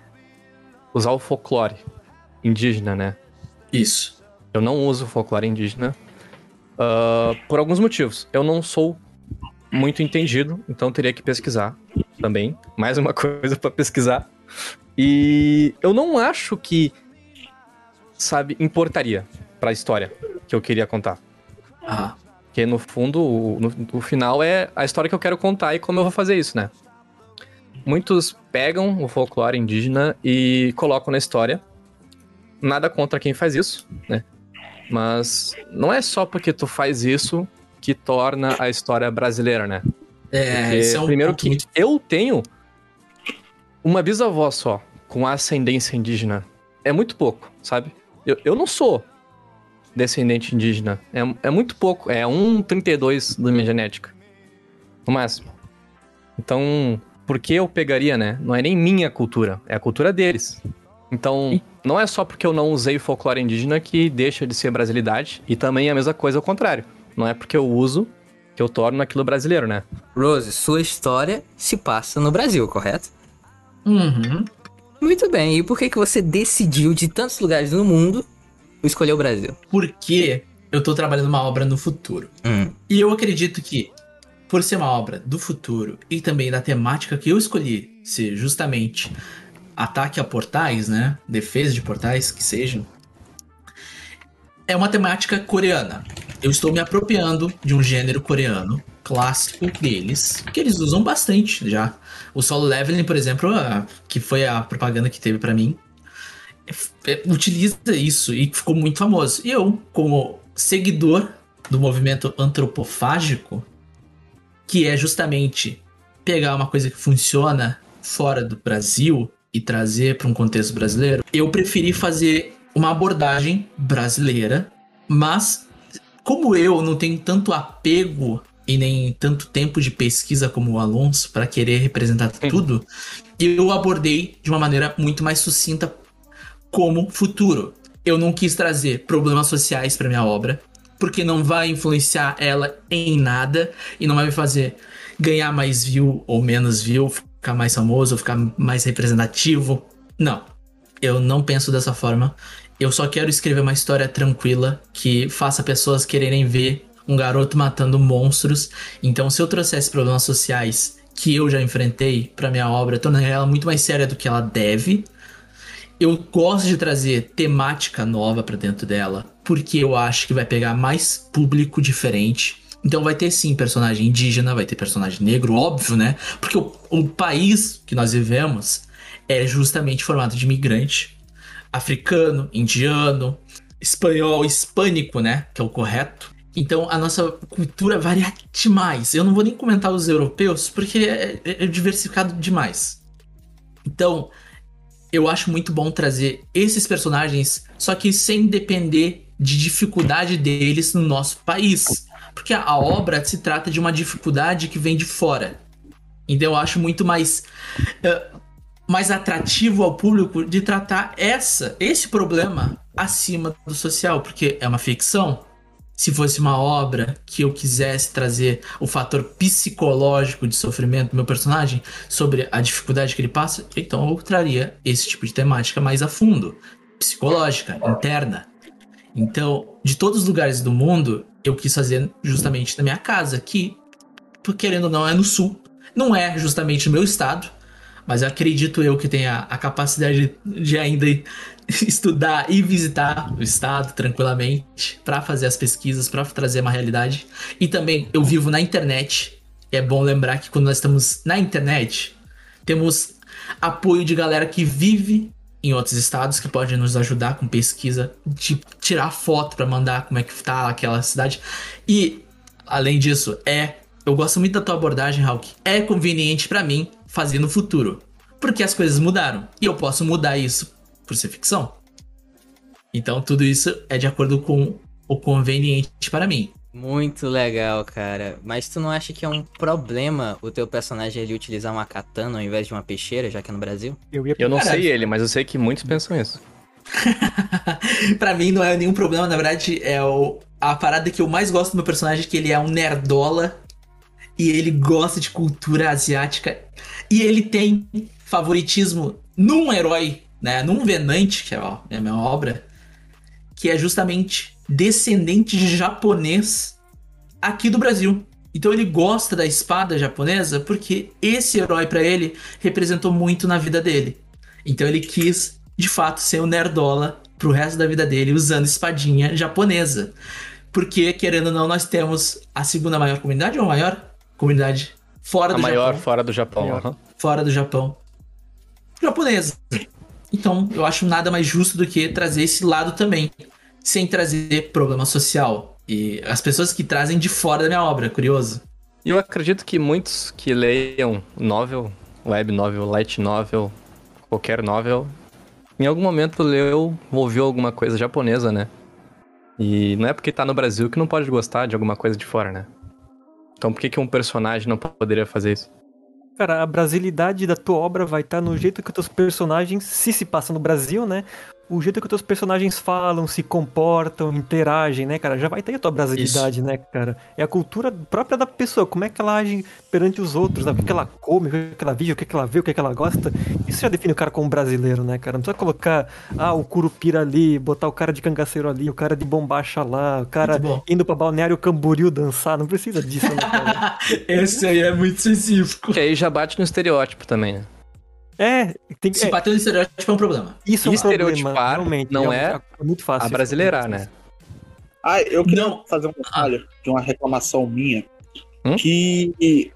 usar o folclore indígena, né? Isso. Eu não uso folclore indígena uh, por alguns motivos. Eu não sou muito entendido, então teria que pesquisar também. Mais uma coisa para pesquisar. E eu não acho que sabe, importaria para a história que eu queria contar. Ah. Porque no fundo, o, no, o final é a história que eu quero contar e como eu vou fazer isso, né? Muitos pegam o folclore indígena e colocam na história. Nada contra quem faz isso, né? Mas não é só porque tu faz isso que torna a história brasileira, né? É, esse é um primeiro que muito- eu tenho uma bisavó só com ascendência indígena. É muito pouco, sabe? Eu, eu não sou descendente indígena. É, é muito pouco. É 1,32 da minha genética. No máximo. Então, por que eu pegaria, né? Não é nem minha cultura, é a cultura deles. Então, não é só porque eu não usei folclore indígena que deixa de ser brasilidade. E também é a mesma coisa ao contrário. Não é porque eu uso que eu torno aquilo brasileiro, né? Rose, sua história se passa no Brasil, correto? Uhum. Muito bem, e por que, que você decidiu, de tantos lugares no mundo, escolher o Brasil? Porque eu tô trabalhando uma obra no futuro. Hum, E eu acredito que, por ser uma obra do futuro e também da temática que eu escolhi ser justamente ataque a portais, né? Defesa de portais, que sejam. É uma temática coreana. Eu estou me apropriando de um gênero coreano clássico deles, que eles usam bastante já. O solo leveling, por exemplo, a- que foi a propaganda que teve pra mim, é, utiliza isso e ficou muito famoso. E eu, como seguidor do movimento antropofágico, que é justamente pegar uma coisa que funciona fora do Brasil e trazer para um contexto brasileiro, eu preferi fazer uma abordagem brasileira, mas como eu não tenho tanto apego e nem tanto tempo de pesquisa como o Alonso para querer representar tudo, eu abordei de uma maneira muito mais sucinta como futuro. Eu não quis trazer problemas sociais para minha obra, porque não vai influenciar ela em nada e não vai me fazer ganhar mais view ou menos view, ficar mais famoso, ficar mais representativo. Não. Eu não penso dessa forma. Eu só quero escrever uma história tranquila que faça pessoas quererem ver um garoto matando monstros. Então, se eu trouxesse problemas sociais que eu já enfrentei para minha obra, tornaria ela muito mais séria do que ela deve. Eu gosto de trazer temática nova pra dentro dela, porque eu acho que vai pegar mais público diferente. Então vai ter sim personagem indígena, vai ter personagem negro, óbvio, né? Porque o, o país que nós vivemos é justamente formado de imigrante africano, indiano, espanhol, hispânico, né? Que é o correto. Então a nossa cultura varia demais. Eu não vou nem comentar os europeus, porque é, é diversificado demais. Então, eu acho muito bom trazer esses personagens, só que sem depender de dificuldade deles no nosso país. Porque a, obra se trata de uma dificuldade que vem de fora. Então eu acho muito mais. eh, mais atrativo ao público de tratar essa, esse problema acima do social, porque é uma ficção. Se fosse uma obra que eu quisesse trazer o fator psicológico de sofrimento do meu personagem sobre a dificuldade que ele passa, então eu traria esse tipo de temática mais a fundo, psicológica, interna. Então, de todos os lugares do mundo, eu quis fazer justamente na minha casa, que, querendo ou não, é no sul. Não é justamente no meu estado, mas acredito eu que tenha a capacidade de ainda estudar e visitar o estado tranquilamente para fazer as pesquisas, para trazer uma realidade. E também eu vivo na internet. É bom lembrar que quando nós estamos na internet, temos apoio de galera que vive em outros estados que pode nos ajudar com pesquisa, de tirar foto para mandar como é que tá aquela cidade. E além disso, é eu gosto muito da tua abordagem, Hulk. É conveniente para mim fazer no futuro, porque as coisas mudaram e eu posso mudar isso por ser ficção. Então tudo isso é de acordo com o conveniente para mim. Muito legal, cara. Mas tu não acha que é um problema o teu personagem ele utilizar uma katana ao invés de uma peixeira, já que é no Brasil? Eu ia Eu não sei ele, mas eu sei que muitos pensam isso. pra mim não é nenhum problema, na verdade, é o, a parada que eu mais gosto do meu personagem, que ele é um nerdola e ele gosta de cultura asiática e ele tem favoritismo num herói, né, num Venante, que é é a minha obra, que é justamente descendente de japonês aqui do Brasil. Então ele gosta da espada japonesa porque esse herói pra ele representou muito na vida dele. Então ele quis, de fato, ser um nerdola pro resto da vida dele usando espadinha japonesa. Porque, querendo ou não, nós temos a segunda maior comunidade ou a maior comunidade fora A do maior Japão. fora do Japão. Aham. Fora do Japão. Japonesa. Então, eu acho nada mais justo do que trazer esse lado também. Sem trazer problema social. E as pessoas que trazem de fora da minha obra, curioso. E eu acredito que muitos que leiam novel, web novel, light novel, qualquer novel, em algum momento leu, ouviu alguma coisa japonesa, né? E não é porque tá no Brasil que não pode gostar de alguma coisa de fora, né? Então por que, que um personagem não poderia fazer isso? Cara, a brasilidade da tua obra vai estar no jeito que os teus personagens, se se passa no Brasil, né? O jeito que os teus personagens falam, se comportam, interagem, né, cara? Já vai ter a tua brasilidade, né, cara? É a cultura própria da pessoa, como é que ela age perante os outros, né? o que, que ela come, o que, que ela vive, o que, que ela vê, o que, que ela gosta. Isso já define o cara como brasileiro, né, cara? Não precisa colocar, ah, o curupira ali, botar o cara de cangaceiro ali, o cara de bombacha lá, o cara indo pra balneário Camboriú dançar. Não precisa disso, né, cara? Esse aí é muito específico. Que aí já bate no estereótipo também, né? É, tem que. Se É, bater no estereótipo é um problema. isso é um problema, estereotipar realmente. não um- é muito fácil. A brasileirar, né? Ah, eu queria Não. fazer um detalhe de uma reclamação minha. Hum? Que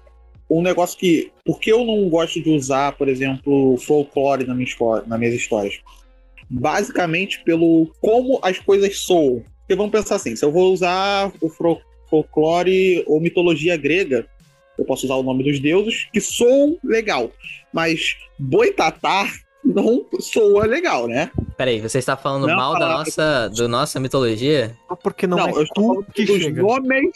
um negócio que. Por que eu não gosto de usar, por exemplo, folclore na minha história, nas minhas histórias? Basicamente pelo como as coisas soam. Porque vamos pensar assim: se eu vou usar o folclore ou mitologia grega, eu posso usar o nome dos deuses, que soam legal. Mas boitatá não soa legal, né? Peraí, você está falando Não, mal da nossa, do nossa mitologia? Só porque não, Não, é eu estou falando que dos chega. nomes.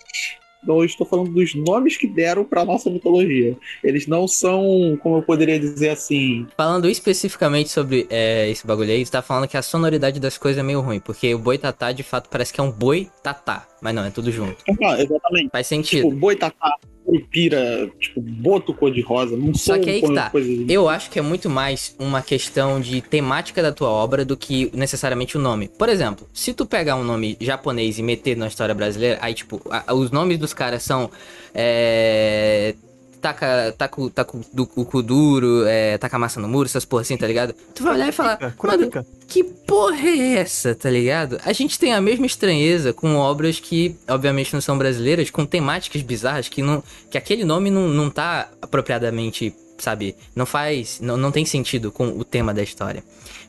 Não, eu estou falando dos nomes que deram para nossa mitologia. Eles não são, como eu poderia dizer assim. Falando especificamente sobre é, esse bagulho aí, você tá falando que a sonoridade das coisas é meio ruim, porque o boi tatá de fato parece que é um boi tatá, mas não, é tudo junto. Ah, exatamente. Faz Tipo, sentido. boitatá, curupira, tipo, boto cor-de-rosa. Não Só que aí que tá. Eu acho que é muito mais uma questão de temática da tua obra do que necessariamente o nome. Por exemplo, se tu pegar um nome japonês e meter na história brasileira, aí tipo, a- os nomes dos caras são. É. Taca, taco, taco do o cu duro, é, taca massa no muro, essas porra assim, tá ligado? Tu vai olhar e falar, mano, que porra é essa, tá ligado? A gente tem a mesma estranheza com obras que, obviamente, não são brasileiras, com temáticas bizarras que não. que aquele nome não, não tá apropriadamente, sabe? Não faz. Não, não tem sentido com o tema da história.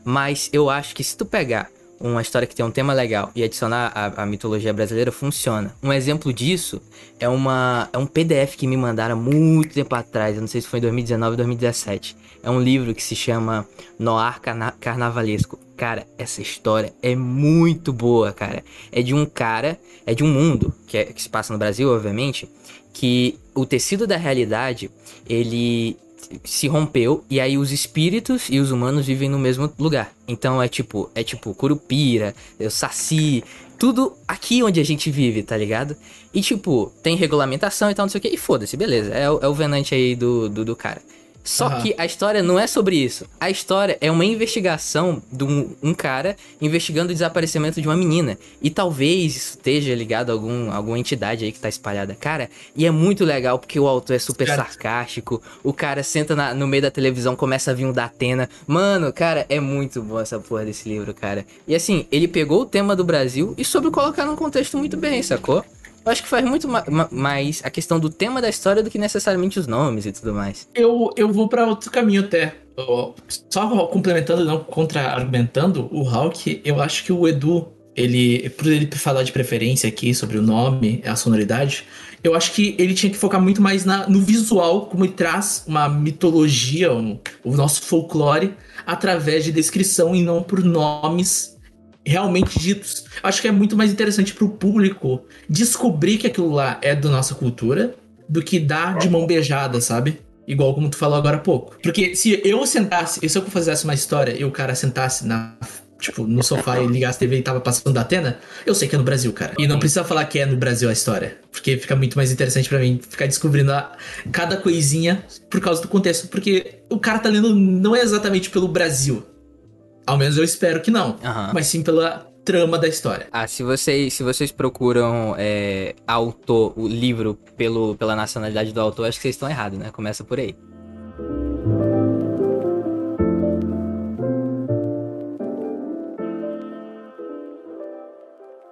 Mas eu acho que se tu pegar uma história que tem um tema legal e adicionar a, a mitologia brasileira, funciona. Um exemplo disso é, uma, é um PDF que me mandaram muito tempo atrás, eu não sei se foi em 2019 ou 2017. É um livro que se chama Noir Carna- Carnavalesco. Cara, essa história é muito boa, cara. É de um cara, é de um mundo, que, é- que se passa no Brasil, obviamente, que o tecido da realidade, ele se rompeu e aí os espíritos e os humanos vivem no mesmo lugar. Então é tipo, é tipo Curupira, é o Saci, tudo aqui onde a gente vive, tá ligado? E tipo, tem regulamentação e tal, não sei o que, e foda-se, beleza, é, é o venante aí do, do, do cara. Só Aham. que a história não é sobre isso. A história é uma investigação de um, um cara investigando o desaparecimento de uma menina. E talvez isso esteja ligado a algum, alguma entidade aí que tá espalhada. Cara, e é muito legal porque o autor é super sarcástico. O cara senta na- no meio da televisão, começa a vir um da Atena. Mano, cara, é muito bom essa porra desse livro, cara. E assim, ele pegou o tema do Brasil e soube colocar num contexto muito bem, sacou? Eu acho que faz muito ma- ma- mais a questão do tema da história do que necessariamente os nomes e tudo mais. Eu, eu vou pra outro caminho até. Só complementando, não contra-argumentando, o Hulk, eu acho que o Edu, ele, por ele falar de preferência aqui sobre o nome, a sonoridade, eu acho que ele tinha que focar muito mais na- no visual, como ele traz uma mitologia, um- o nosso folclore, através de descrição e não por nomes realmente ditos. Acho que é muito mais interessante pro público descobrir que aquilo lá é da nossa cultura do que dar de mão beijada, sabe? Igual como tu falou agora há pouco. Porque se eu sentasse, se eu fizesse uma história e o cara sentasse na tipo, no sofá e ligasse a TV e tava passando da Atena, eu sei que é no Brasil, cara. E não precisa falar que é no Brasil a história. Porque fica muito mais interessante para mim ficar descobrindo a, cada coisinha por causa do contexto. Porque o cara tá lendo não é exatamente pelo Brasil. Ao menos eu espero que não. Aham. Mas sim pela trama da história. Ah, se vocês, se vocês procuram é, autor, o livro pelo, pela nacionalidade do autor, acho que vocês estão errados, né? Começa por aí.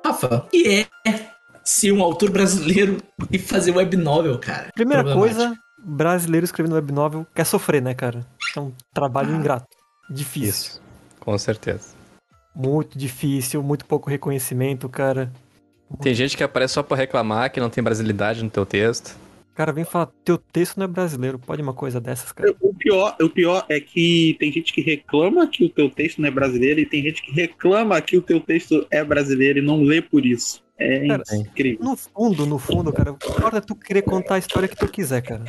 Rafa, o que é ser um autor brasileiro e fazer web novel, cara? Primeira coisa, brasileiro escrevendo web novel quer sofrer, né, cara? É um trabalho ingrato. Difícil. Isso. Com certeza. Muito difícil, muito pouco reconhecimento, cara. Tem gente que aparece só pra reclamar que não tem brasilidade no teu texto. Cara, vem falar, teu texto não é brasileiro. Pode uma coisa dessas, cara? O pior, o pior é que tem gente que reclama que o teu texto não é brasileiro e tem gente que reclama que o teu texto é brasileiro e não lê por isso. É Cara, incrível. No fundo, no fundo, cara, o que importa é tu querer contar a história que tu quiser, cara.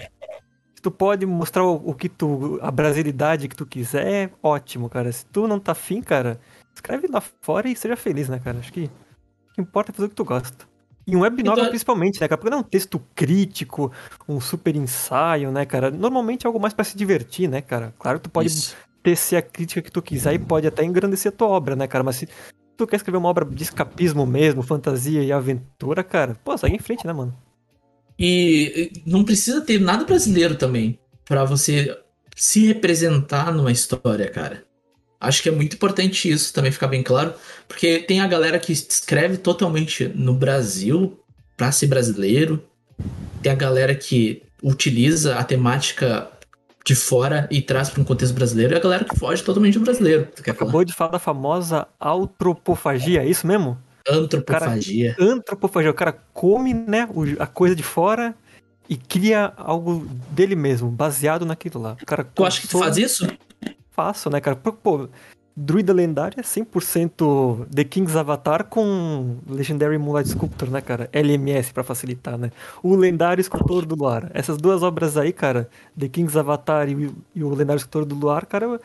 Se tu pode mostrar o, o que tu. a brasilidade que tu quiser, ótimo, cara. Se tu não tá afim, cara, escreve lá fora e seja feliz, né, cara? Acho que o que importa é fazer o que tu gosta. E um web novel Então- principalmente, né, cara? Porque não é um texto crítico, um super ensaio, né, cara? Normalmente é algo mais pra se divertir, né, cara? Claro que tu pode Isso. tecer a crítica que tu quiser e pode até engrandecer a tua obra, né, cara? Mas se tu quer escrever uma obra de escapismo mesmo, fantasia e aventura, cara, pô, segue em frente, né, mano? E não precisa ter nada brasileiro também pra você se representar numa história, cara. Acho que é muito importante isso também ficar bem claro, porque tem a galera que escreve totalmente no Brasil pra ser brasileiro. Tem a galera que utiliza a temática de fora e traz pra um contexto brasileiro, e a galera que foge totalmente do brasileiro. Quer falar? Acabou de falar da famosa antropofagia, é isso mesmo? Antropofagia. Antropofagia, o cara come, né, a coisa de fora e cria algo dele mesmo, baseado naquilo lá. O cara Tu acha que tu faz isso? Faço, né, cara? Pô, Druida lendária é 100% The King's Avatar com Legendary Moonlight Sculptor, né, cara? LMS pra facilitar, né? O lendário escultor do luar. Essas duas obras aí, cara, The King's Avatar e, o- lendário escultor do luar, cara,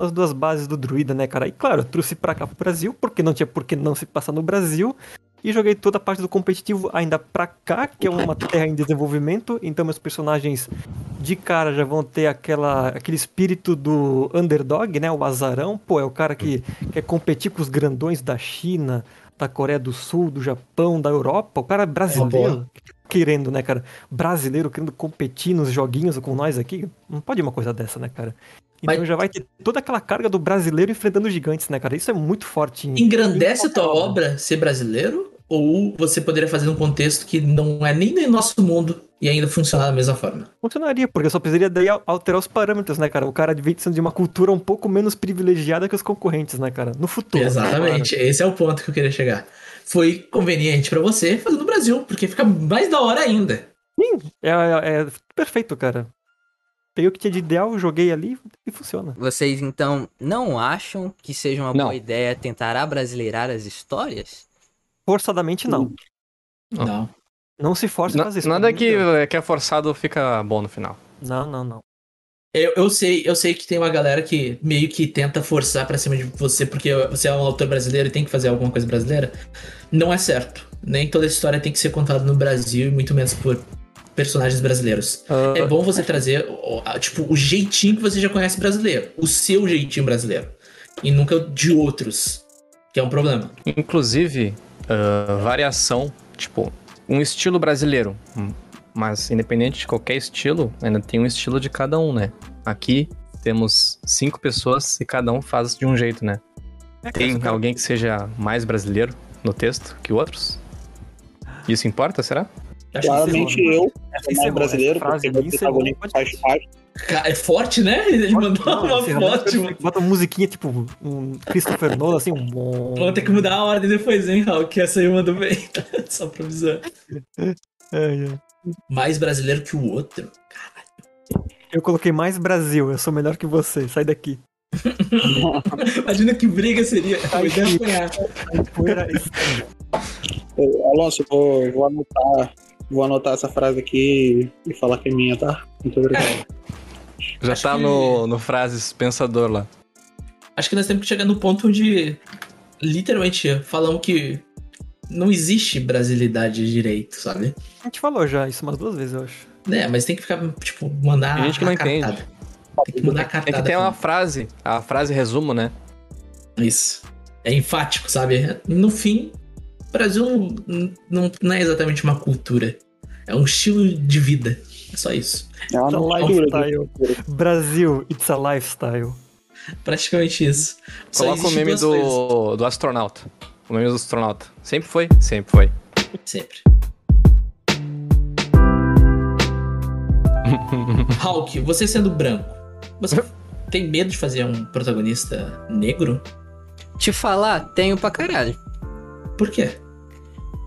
as duas bases do druida, né, cara? E claro, eu trouxe pra cá pro Brasil, porque não tinha por que não se passar no Brasil. E joguei toda a parte do competitivo ainda pra cá, que é uma terra em desenvolvimento. Então meus personagens de cara já vão ter aquela, aquele espírito do underdog, né? O azarão. Pô, é o cara que quer competir com os grandões da China, da Coreia do Sul, do Japão, da Europa. O cara é brasileiro. Querendo, né, cara? Brasileiro querendo competir nos joguinhos com nós aqui. Não pode uma coisa dessa, né, cara? Então Mas- já vai ter toda aquela carga do brasileiro enfrentando gigantes, né, cara? Isso é muito forte. em- Engrandece a em tua obra ser brasileiro? Ou você poderia fazer num contexto que não é nem do nosso mundo e ainda funcionar da mesma forma? Funcionaria, porque eu só precisaria daí al- alterar os parâmetros, né, cara? O cara vem sendo de uma cultura um pouco menos privilegiada que os concorrentes, né, cara? No futuro. Exatamente, esse é o ponto que eu queria chegar. Foi conveniente pra você fazer no Brasil, porque fica mais da hora ainda. É, é- é perfeito, cara. Peguei o que tinha de ideal, joguei ali e funciona. Vocês então não acham que seja uma Não. boa ideia tentar abrasileirar as histórias? Forçadamente, não. Não. Não. Não se force a fazer isso. nada que, Deus. que é forçado fica bom no final. Não, não, não. Eu, eu sei, eu sei que tem uma galera que meio que tenta forçar pra cima de você porque você é um autor brasileiro e tem que fazer alguma coisa brasileira. Não é certo. Nem toda história tem que ser contada no Brasil e muito menos por personagens brasileiros. Ah, É bom você trazer, tipo, o jeitinho que você já conhece brasileiro. O seu jeitinho brasileiro. E nunca o de outros. Que é um problema. Inclusive, ah, variação, tipo, um estilo brasileiro. Hum, Mas independente de qualquer estilo, ainda tem um estilo de cada um, né? Aqui temos cinco pessoas e cada um faz de um jeito, né? é, Tem se o cara- alguém que seja mais brasileiro no texto que outros? Isso importa, será? Acho Claramente que eu, como encerrou, brasileiro, porque protagonista faz parte. É forte, né? Ele mandou Não, uma encerramento forte. mano. perfeito. Bota uma musiquinha tipo um Christopher Nolan, assim, um bom. Vamos ter que mudar a ordem depois, hein, Raul? Que essa aí eu mando bem. tá? Só pra avisar. É, é. Mais brasileiro que o outro. Eu coloquei mais Brasil, eu sou melhor que você, sai daqui. Imagina que briga seria. Eu ia apanhar. Poeira Ô, Alonso, eu vou, vou anotar. Vou anotar essa frase aqui e falar que é minha, tá? Muito obrigado. Já Acho tá que- no, no frases pensador lá. Acho que nós temos que chegar no ponto onde literalmente falamos que não existe brasilidade direito, sabe? A gente falou já isso umas duas vezes, eu acho. É, mas tem que ficar, tipo, mandar Tem gente que não a entende. cartada. Tem que mandar a Tem cartada. que ter uma frase, a frase resumo, né? Isso. É enfático, sabe? No fim, o Brasil não, não, não é exatamente uma cultura. É um estilo de vida. É só isso. É uma Então, lifestyle. Brasil, it's a lifestyle. Praticamente isso. Só Coloca o meme coisas. do, do astronauta. O meme do astronauta. Sempre foi? Sempre foi. Sempre. Hulk, você sendo branco, você tem medo de fazer um protagonista negro? Te falar, tenho pra caralho. Por quê?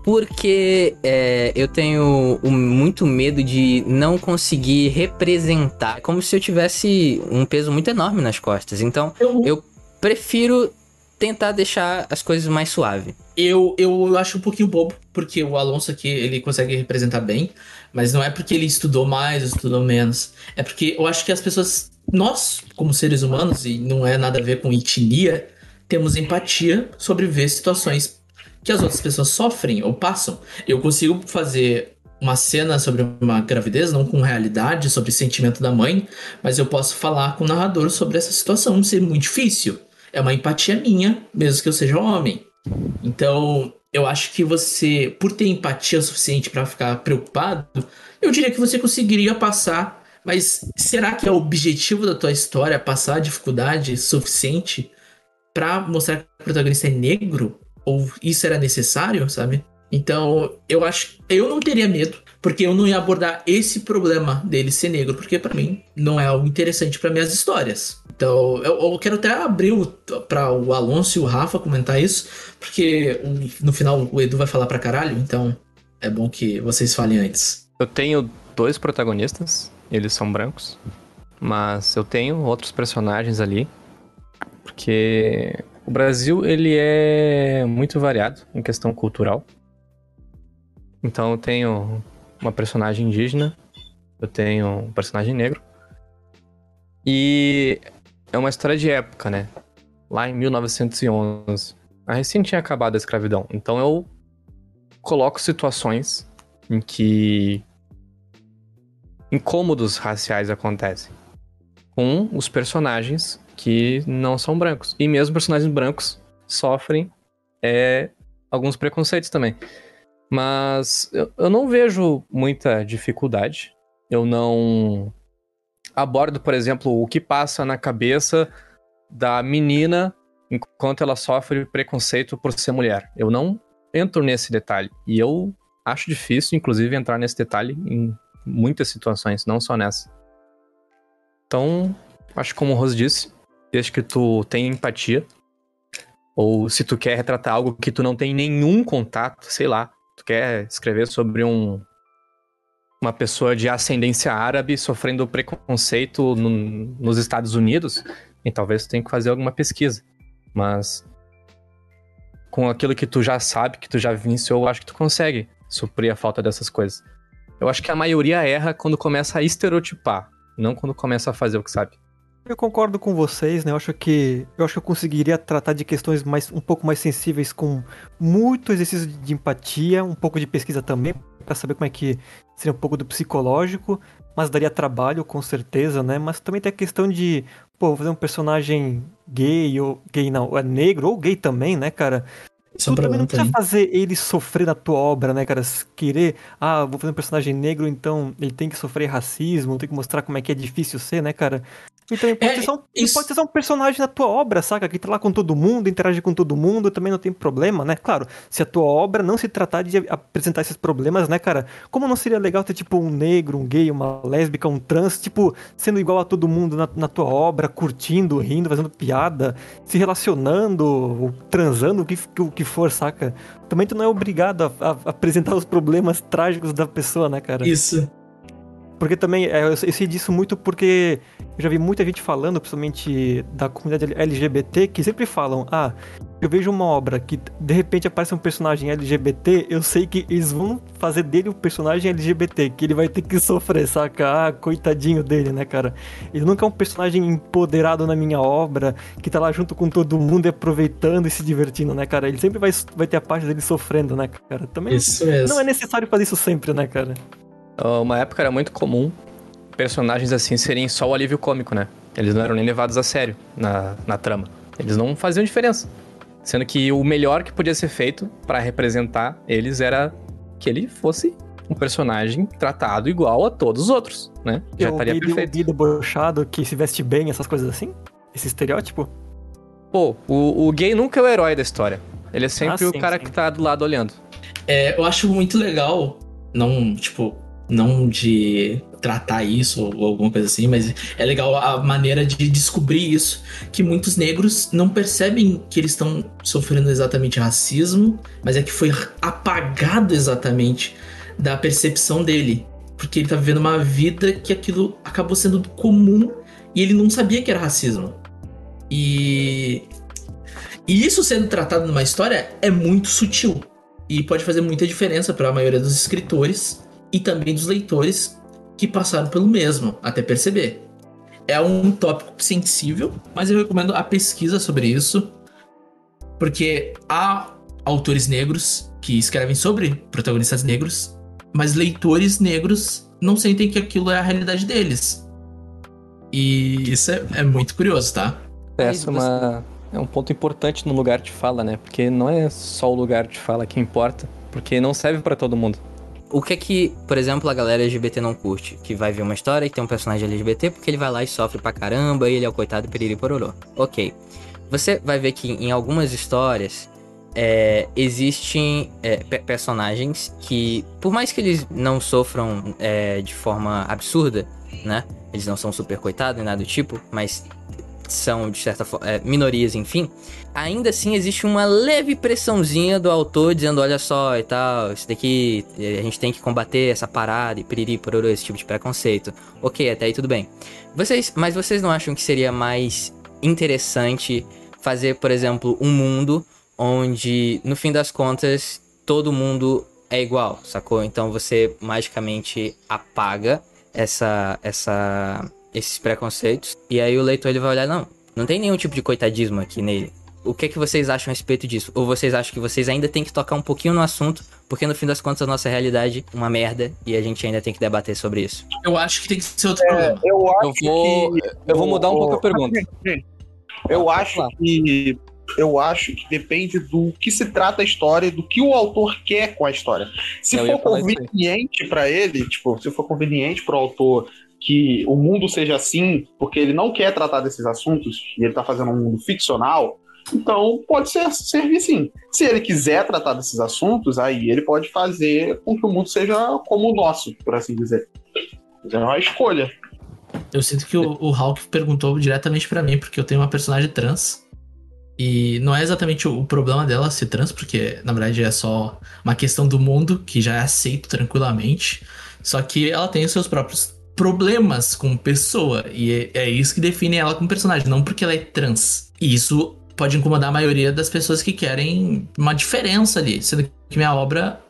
Porque é, eu tenho muito medo de não conseguir representar. É Como se eu tivesse um peso muito enorme nas costas. Então, Eu, Eu- prefiro tentar deixar as coisas mais suave. eu, eu acho um pouquinho bobo, porque o Alonso aqui, ele consegue representar bem, mas não é porque ele estudou mais ou estudou menos. É porque eu acho que as pessoas, nós, como seres humanos, e não é nada a ver com etnia, temos empatia sobre ver situações que as outras pessoas sofrem ou passam. Eu consigo fazer uma cena sobre uma gravidez, não com realidade, sobre sentimento da mãe, mas eu posso falar com o narrador sobre essa situação ser muito difícil. É uma empatia minha, mesmo que eu seja homem. Então, eu acho que você, por ter empatia o suficiente pra ficar preocupado, eu diria que você conseguiria passar. Mas será que é o objetivo da tua história passar a dificuldade suficiente pra mostrar que o protagonista é negro? Ou isso era necessário, sabe? Então, eu acho. Eu não teria medo, porque eu não ia abordar esse problema dele ser negro, porque pra mim não é algo interessante pra minhas histórias. Então, eu, eu quero até abrir o, pra o Alonso e o Rafa comentar isso, porque no final o Edu vai falar pra caralho, então é bom que vocês falem antes. Eu tenho dois protagonistas, eles são brancos, mas eu tenho outros personagens ali, porque o Brasil ele é muito variado em questão cultural. Então eu tenho uma personagem indígena, eu tenho um personagem negro. E é uma história de época, né? Lá em 1911. A recém tinha acabado a escravidão. Então eu coloco situações em que incômodos raciais acontecem com os personagens que não são brancos. E mesmo personagens brancos sofrem é, alguns preconceitos também. Mas eu, eu não vejo muita dificuldade. Eu não abordo, por exemplo, o que passa na cabeça da menina enquanto ela sofre preconceito por ser mulher. Eu não entro nesse detalhe. E eu acho difícil, inclusive, entrar nesse detalhe em muitas situações, não só nessa. Então, acho como o Rose disse, desde que tu tenha empatia, ou se tu quer retratar algo que tu não tem nenhum contato, sei lá, tu quer escrever sobre um uma pessoa de ascendência árabe sofrendo preconceito no- nos Estados Unidos, e talvez tu tenha que fazer alguma pesquisa. Mas com aquilo que tu já sabe, que tu já vivenciou, acho que tu consegue suprir a falta dessas coisas. Eu acho que a maioria erra quando começa a estereotipar, não quando começa a fazer o que sabe. Eu concordo com vocês, né? Eu acho que eu acho que eu conseguiria tratar de questões mais um pouco mais sensíveis com muito exercício de empatia, um pouco de pesquisa também, pra saber como é que seria um pouco do psicológico, mas daria trabalho com certeza, né? Mas também tem a questão de, pô, fazer um personagem gay ou gay não, é negro ou gay também, né, cara? Isso é um tu também não precisa fazer ele sofrer na tua obra, né, cara? Se Querer, ah, vou fazer um personagem negro, então ele tem que sofrer racismo, tem que mostrar como é que é difícil ser, né, cara? Então ele pode, É, ser, só um, isso- pode ser um personagem na tua obra, saca? Que tá lá com todo mundo, interage com todo mundo, também não tem problema, né? Claro, se a tua obra não se tratar de apresentar esses problemas, né, cara? Como não seria legal ter, tipo, um negro, um gay, uma lésbica, um trans, tipo, sendo igual a todo mundo na, na tua obra, curtindo, rindo, fazendo piada, se relacionando, ou transando, o que, o que for, saca? Também tu não é obrigado a- a apresentar os problemas trágicos da pessoa, né, cara? Isso. Porque também, é, eu sei disso muito porque eu já vi muita gente falando, principalmente da comunidade LGBT, que sempre falam: ah, eu vejo uma obra que de repente aparece um personagem LGBT, eu sei que eles vão fazer dele um personagem LGBT, que ele vai ter que sofrer, saca? Ah, coitadinho dele, né, cara? Ele nunca é um personagem empoderado na minha obra, que tá lá junto com todo mundo e aproveitando e se divertindo, né, cara? Ele sempre vai, vai ter a parte dele sofrendo, né, cara? Também Isso mesmo. não é necessário fazer isso sempre, né, cara? Uma época era muito comum personagens assim serem só o alívio cômico, né? Eles não eram nem levados a sério na, na trama. Eles não faziam diferença. Sendo que o melhor que podia ser feito pra representar eles era que ele fosse um personagem tratado igual a todos os outros, né? Já estaria perfeito. gay debochado que se veste bem, essas coisas assim? Esse estereótipo? Pô, o, o gay nunca é o herói da história. Ele é sempre Ah, o sim, cara sim. que tá do lado olhando. É, eu acho muito legal, não, tipo, não de tratar isso ou alguma coisa assim, mas é legal a maneira de descobrir isso, que muitos negros não percebem que eles estão sofrendo exatamente racismo, mas é que foi apagado exatamente da percepção dele, porque ele tá vivendo uma vida que aquilo acabou sendo comum e ele não sabia que era racismo. E e isso sendo tratado numa história é muito sutil e pode fazer muita diferença para a maioria dos escritores e também dos leitores que passaram pelo mesmo, até perceber. É um tópico sensível, mas eu recomendo a pesquisa sobre isso, porque há autores negros que escrevem sobre protagonistas negros, mas leitores negros não sentem que aquilo é a realidade deles. E isso é, é muito curioso, tá? Essa é, uma, é um ponto importante no lugar de fala, né? Porque não é só o lugar de fala que importa, porque não serve pra todo mundo. O que é que, por exemplo, a galera LGBT não curte? Que vai ver uma história e tem um personagem LGBT porque ele vai lá e sofre pra caramba e ele é o coitado piriri pororô. Ok. Você vai ver que em algumas histórias é, existem é, pe- personagens que, por mais que eles não sofram é, de forma absurda, né? Eles não são super coitados nem nada do tipo, mas são, de certa forma, minorias, enfim. Ainda assim, existe uma leve pressãozinha do autor dizendo: olha só e tal, isso daqui, eh, a gente tem que combater essa parada e piriri, pororô, esse tipo de preconceito. Ok, até aí tudo bem. Vocês, mas vocês não acham que seria mais interessante fazer, por exemplo, um mundo onde, no fim das contas, todo mundo é igual, sacou? Então você magicamente apaga essa, essa, esses preconceitos e aí o leitor ele vai olhar, não, não tem nenhum tipo de coitadismo aqui nele. O que é que vocês acham a respeito disso? Ou vocês acham que vocês ainda têm que tocar um pouquinho no assunto, porque no fim das contas a nossa realidade é uma merda e a gente ainda tem que debater sobre isso? Eu acho que tem que ser outro problema. Eu acho Eu vou, que. eu vou mudar um pouco a pergunta. Eu Pode acho que. Eu acho que depende do que se trata a história, do que o autor quer com a história. Se Eu for conveniente para ele, tipo, se for conveniente para o autor que o mundo seja assim, porque ele não quer tratar desses assuntos e ele tá fazendo um mundo ficcional, então pode ser servir sim. Se ele quiser tratar desses assuntos, aí ele pode fazer com que o mundo seja como o nosso, por assim dizer. É uma escolha. Eu sinto que o, o Hulk perguntou diretamente pra mim, porque eu tenho uma personagem trans. E não é exatamente o, o problema dela ser trans, porque na verdade é só uma questão do mundo que já é aceito tranquilamente. Só que ela tem os seus próprios problemas como pessoa. E é, é isso que define ela como personagem, não porque ela é trans. E isso pode incomodar a maioria das pessoas que querem uma diferença ali. Sendo que minha obra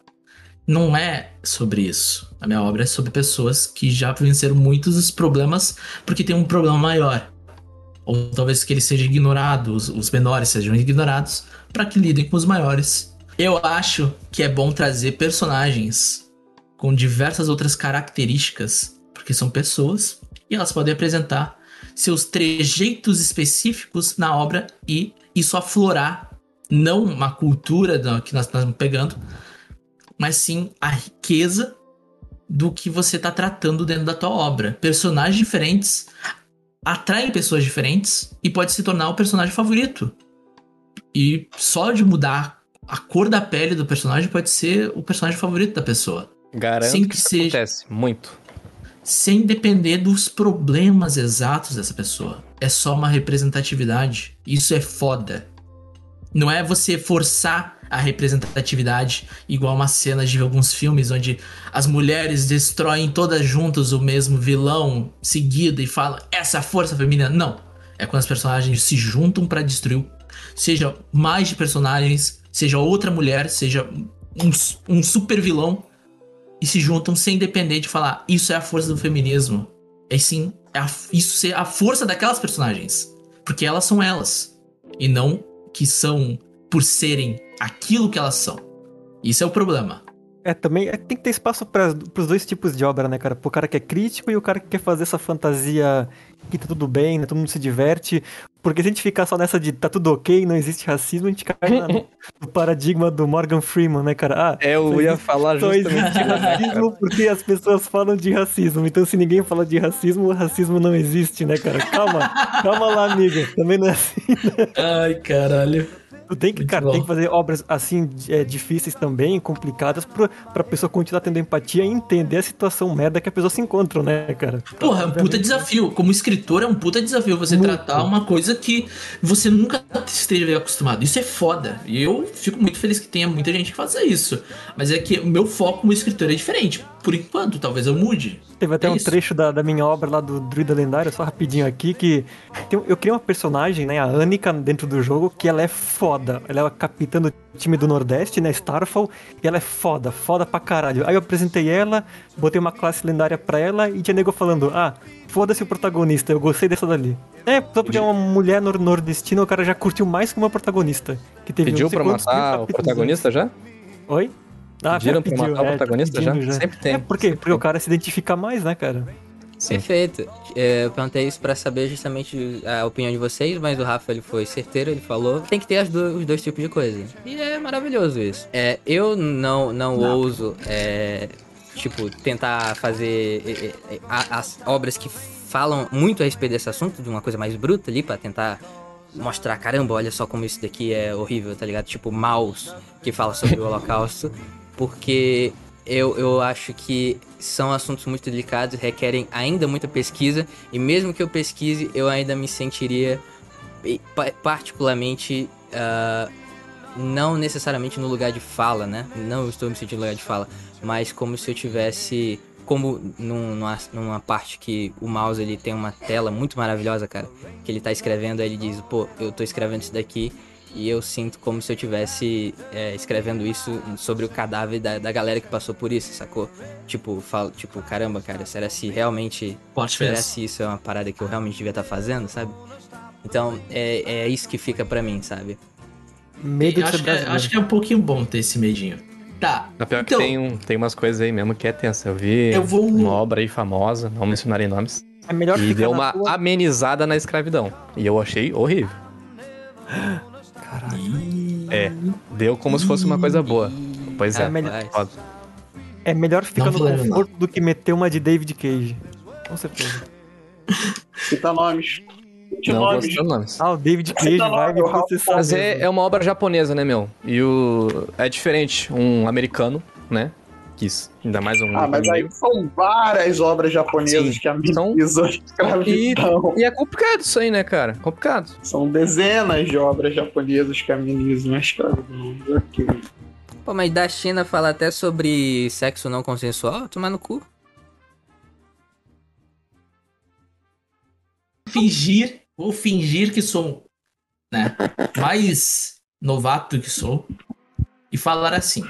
não é sobre isso. A minha obra é sobre pessoas que já venceram muitos dos problemas porque tem um problema maior. Ou talvez que eles sejam ignorados, os menores sejam ignorados, para que lidem com os maiores. Eu acho que é bom trazer personagens com diversas outras características, porque são pessoas e elas podem apresentar seus trejeitos específicos na obra e isso aflorar não uma cultura que nós estamos pegando, mas sim a riqueza do que você está tratando dentro da tua obra. Personagens diferentes atraem pessoas diferentes e pode se tornar o personagem favorito. E só de mudar a cor da pele do personagem pode ser o personagem favorito da pessoa. Garanto Sem que que isso seja- acontece muito. Sem depender dos problemas exatos dessa pessoa. É só uma representatividade. Isso é foda. Não é você forçar a representatividade, igual uma cena de alguns filmes onde as mulheres destroem todas juntas o mesmo vilão seguido e falam essa força feminina. Não. É quando as personagens se juntam para destruir, seja mais de personagens, seja outra mulher, seja um, um super vilão e se juntam sem depender de falar isso é a força do feminismo. É sim, é a, isso é a força daquelas personagens. Porque elas são elas. E não que são por serem aquilo que elas são. Isso é o problema. É, também é, tem que ter espaço para os dois tipos de obra, né, cara? Pro cara que é crítico e o cara que quer fazer essa fantasia que tá tudo bem, né? Todo mundo se diverte. Porque se a gente ficar só nessa de tá tudo ok, não existe racismo, a gente cai na, no paradigma do Morgan Freeman, né, cara? Ah, É, eu ia falar só justamente existe isso, né, racismo porque as pessoas falam de racismo. Então, se ninguém fala de racismo, o racismo não existe, né, cara? Calma, calma lá, amigo. Também não é assim. Ai, caralho. Tu tem que, Muito cara, bom. tem que fazer obras assim, é, difíceis também, complicadas, pra, pra pessoa continuar tendo empatia e entender a situação merda que a pessoa se encontra, né, cara? Porra, é um puta desafio. Como escritor, é um puta desafio você Muito. tratar uma coisa que você nunca esteve acostumado. Isso é foda. E eu fico muito feliz que tenha muita gente que faça isso. Mas é que o meu foco como escritor é diferente. Por enquanto, talvez eu mude. Teve até É um isso. trecho da, da minha obra lá do Druida Lendário, só rapidinho aqui, que tem- eu criei uma personagem, né, a Annika, dentro do jogo, que ela é foda. Ela é a capitã do time do Nordeste, né, Starfall, e ela é foda, foda pra caralho. Aí eu apresentei ela, botei uma classe lendária pra ela, e tinha nego falando, ah, foda-se o protagonista, eu gostei dessa dali. É, só porque é uma mulher nor nordestina, o cara já curtiu mais que uma protagonista. Que teve Pediu pra matar o protagonista já? Oi? Ah, Pediram já pra pediu, matar o é, tá protagonista já? pedindo Sempre tem. É, porque, porque o cara se identifica mais, né, cara? Sim. Perfeito. É, eu perguntei isso pra saber justamente a opinião de vocês, mas o Rafa ele foi certeiro, ele falou tem que ter as do- os dois tipos de coisa. E é maravilhoso isso. É, eu não, não, Não. ouso, é, tipo, tentar fazer é, é, as obras que falam muito a respeito desse assunto, de uma coisa mais bruta ali, pra tentar mostrar, caramba, olha só como isso daqui é horrível, tá ligado? Tipo, Maus, que fala sobre o holocausto, porque eu, eu acho que são assuntos muito delicados, requerem ainda muita pesquisa, e mesmo que eu pesquise, eu ainda me sentiria pa- particularmente ah, não necessariamente no lugar de fala, né? Não estou me sentindo no lugar de fala, mas como se eu tivesse como num- numa, numa parte que o mouse ele tem uma tela muito maravilhosa, cara, que ele tá escrevendo, aí ele diz, pô, eu tô escrevendo isso daqui e eu sinto como se eu tivesse é, escrevendo isso sobre o cadáver da, da galera que passou por isso, sacou? Tipo, falo, tipo, caramba, cara, será se realmente Forte Será se isso é uma parada que eu realmente devia estar fazendo, sabe? Então, é, é isso que fica pra mim, sabe? Medo de acho, que é, acho que é um pouquinho bom ter esse medinho. Tá. Na pior Então- que tem, um, tem umas coisas aí mesmo que é tensa. Eu vi Eu vou- uma obra aí famosa, não mencionarei nomes, É melhor e deu uma tua- amenizada na escravidão. E eu achei horrível. É, deu como se fosse uma coisa boa. Pois é. Rapaz. Foda. É melhor ficar Não no conforto do que meter uma de David Cage. Com certeza. Cita nomes. Cite Não nomes. nomes. Ah, o David Cage tá vai me processar. Mas é, é uma obra japonesa, né, meu? E o. É diferente. Um americano, né? Quis. Ainda mais um. Ah, mas aí são várias obras japonesas Sim, que amenizam a escravidão. E é complicado isso aí, né, cara? Complicado. São dezenas de obras japonesas que amenizam a escravidão. Ok. Pô, mas da China falar até sobre sexo não consensual, tomar no cu. Fingir, vou fingir que sou, né, mais novato que sou e falar assim.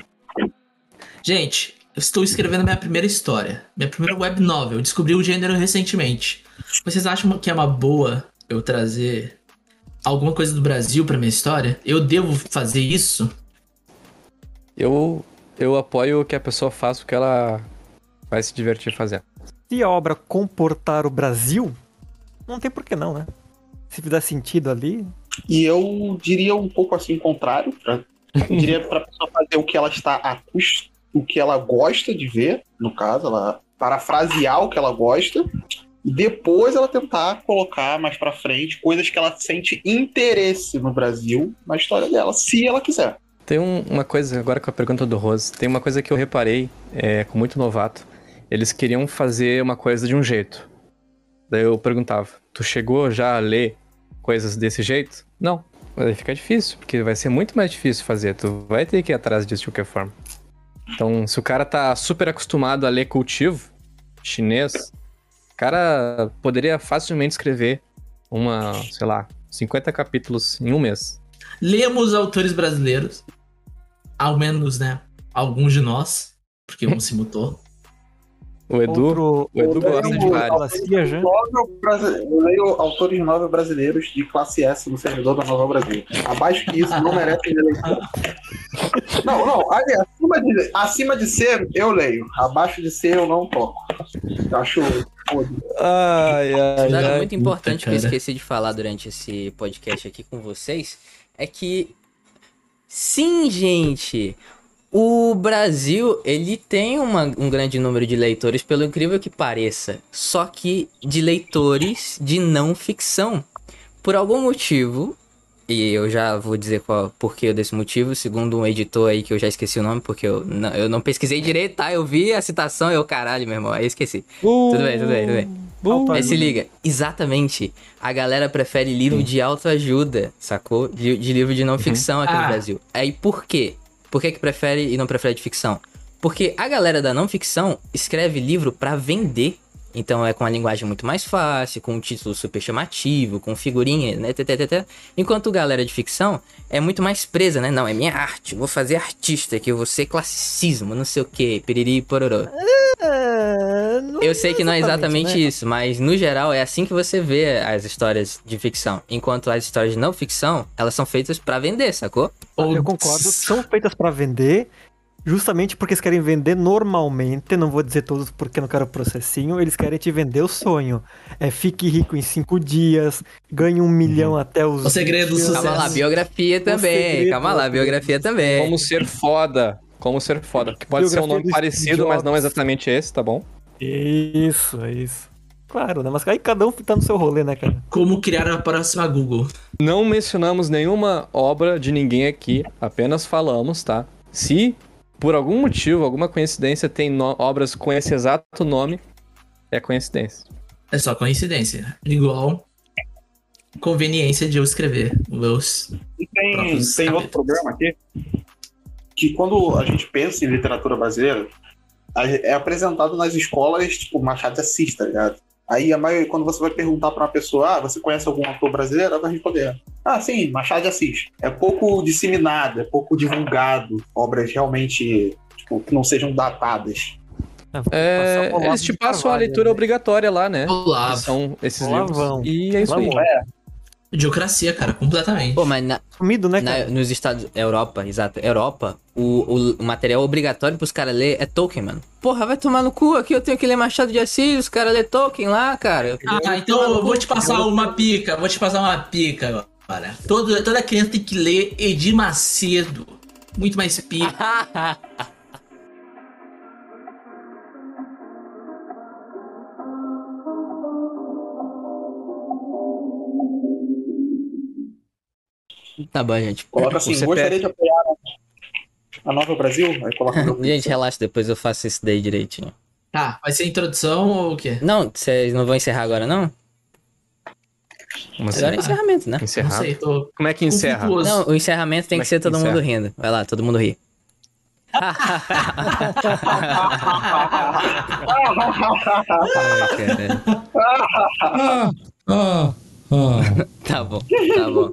Gente, eu estou escrevendo minha primeira história, minha primeira web novel. Eu descobri o gênero recentemente. Vocês acham que é uma boa eu trazer alguma coisa do Brasil pra minha história? Eu devo fazer isso? Eu, eu apoio que a pessoa faça o que ela vai se divertir fazendo. Se a obra comportar o Brasil, não tem por que não, né? Se fizer sentido ali. E eu diria um pouco assim, contrário. Pra, eu diria pra pessoa fazer o que ela está acus- o que ela gosta de ver, no caso, ela parafrasear o que ela gosta, e depois ela tentar colocar mais pra frente coisas que ela sente interesse no Brasil na história dela, se ela quiser. Tem um- uma coisa, agora com a pergunta do Rose, tem uma coisa que eu reparei é, com muito novato. Eles queriam fazer uma coisa de um jeito. Daí eu perguntava, tu chegou já a ler coisas desse jeito? Não. Aí fica difícil, porque vai ser muito mais difícil fazer. Tu vai ter que ir atrás disso de qualquer forma. Então, se o cara tá super acostumado a ler cultivo chinês, o cara poderia facilmente escrever uma, sei lá, 50 capítulos em um mês. Lemos autores brasileiros. Ao menos, né? Alguns de nós. Porque um se mutou. O Edu, Outro, o Edu gosta de vários. Eu leio autores novel brasileiros de classe S no servidor da Novel Brasil. Abaixo que isso, não merece eleição. Não, não. acima, de, acima de C, eu leio. Abaixo de C, eu não toco. Eu acho. Ai, ai, Nada ai. muito importante que eu esqueci de falar durante esse podcast aqui com vocês é que sim, gente, o Brasil ele tem uma- um grande número de leitores, pelo incrível que pareça, só que de leitores de não ficção. Por algum motivo, e eu já vou dizer qual porquê desse motivo, segundo um editor aí que eu já esqueci o nome, porque eu não, eu não pesquisei direito, tá? Eu vi a citação e eu, caralho, meu irmão, aí eu esqueci. Tudo bem, tudo bem, tudo bem. Uh, Mas se liga, exatamente. A galera prefere livro de autoajuda, sacou? De, de livro de não ficção aqui no Ah. Brasil. Aí por quê? Por que, que prefere e não prefere de ficção? Porque a galera da não ficção escreve livro pra vender. Então é com a linguagem muito mais fácil, com um título super chamativo, com figurinha, né? tê, tê, tê, tê. Enquanto galera de ficção é muito mais presa, né? Não, é minha arte, vou fazer artista, que eu vou ser classicismo, não sei o que, piriri pororô. É, Eu sei que não é exatamente né? isso, mas no geral é assim que você vê as histórias de ficção. Enquanto as histórias de não ficção, elas são feitas pra vender, sacou? Ou- Eu concordo, são feitas pra vender, justamente porque eles querem vender normalmente, não vou dizer todos porque eu não quero processinho, eles querem te vender o sonho. É fique rico em cinco dias, ganhe um milhão até os. O segredo do 20 anos. sucesso. Calma lá, biografia também. segredo Calma lá, biografia também. Como ser foda. Como ser foda. Que pode ser um Biografia nome do parecido, mas não exatamente esse, tá bom? Isso, é isso. Claro, né? Mas aí cada um tá no seu rolê, né, cara? Como criar a próxima Google. Não mencionamos nenhuma obra de ninguém aqui, apenas falamos, tá? Se por algum motivo, alguma coincidência, tem no- obras com esse exato nome, é coincidência. É só coincidência. Igual conveniência de eu escrever meus. E tem, tem outro problema aqui, que quando a gente pensa em literatura brasileira, é apresentado nas escolas, tipo, Machado de Assis, tá ligado? Aí, a maioria, quando você vai perguntar pra uma pessoa, ah, você conhece algum autor brasileiro? Ela vai responder, ah, sim, Machado de Assis. É pouco disseminado, é pouco divulgado, obras realmente, tipo, que não sejam datadas. É, Passar o Olavo eles te passam a leitura né? obrigatória lá, né? Olavo. são esses Olavão. livros. E é isso aí. Olavão. Idiocracia, cara, completamente. Pô, mas na- Sumido, né, na- cara? nos Estados... Europa, exato. Europa, o, o material obrigatório pros caras ler é Tolkien, mano. Porra, vai tomar no cu aqui, eu tenho que ler Machado de Assis, os caras lê Tolkien lá, cara. Ah, então eu vou te passar uma pica, vou te passar uma pica agora. Todo, toda criança tem que ler Edir Macedo. Muito mais pica. tá bom, gente. Coloca assim, O CPF. gostaria de apoiar a Nova Brasil? Aí coloca Gente, relaxa, depois eu faço isso daí direitinho. Tá, vai ser introdução ou o quê? Não, vocês não vão encerrar agora, não? Como assim? Agora é encerramento, né? Não Encerrado? sei, tô Como é que encerra? Não, o encerramento tem Como que é ser que todo mundo encerra? rindo. Vai lá, todo mundo ri. Ai. Ah, ah, ah. Tá bom, tá bom.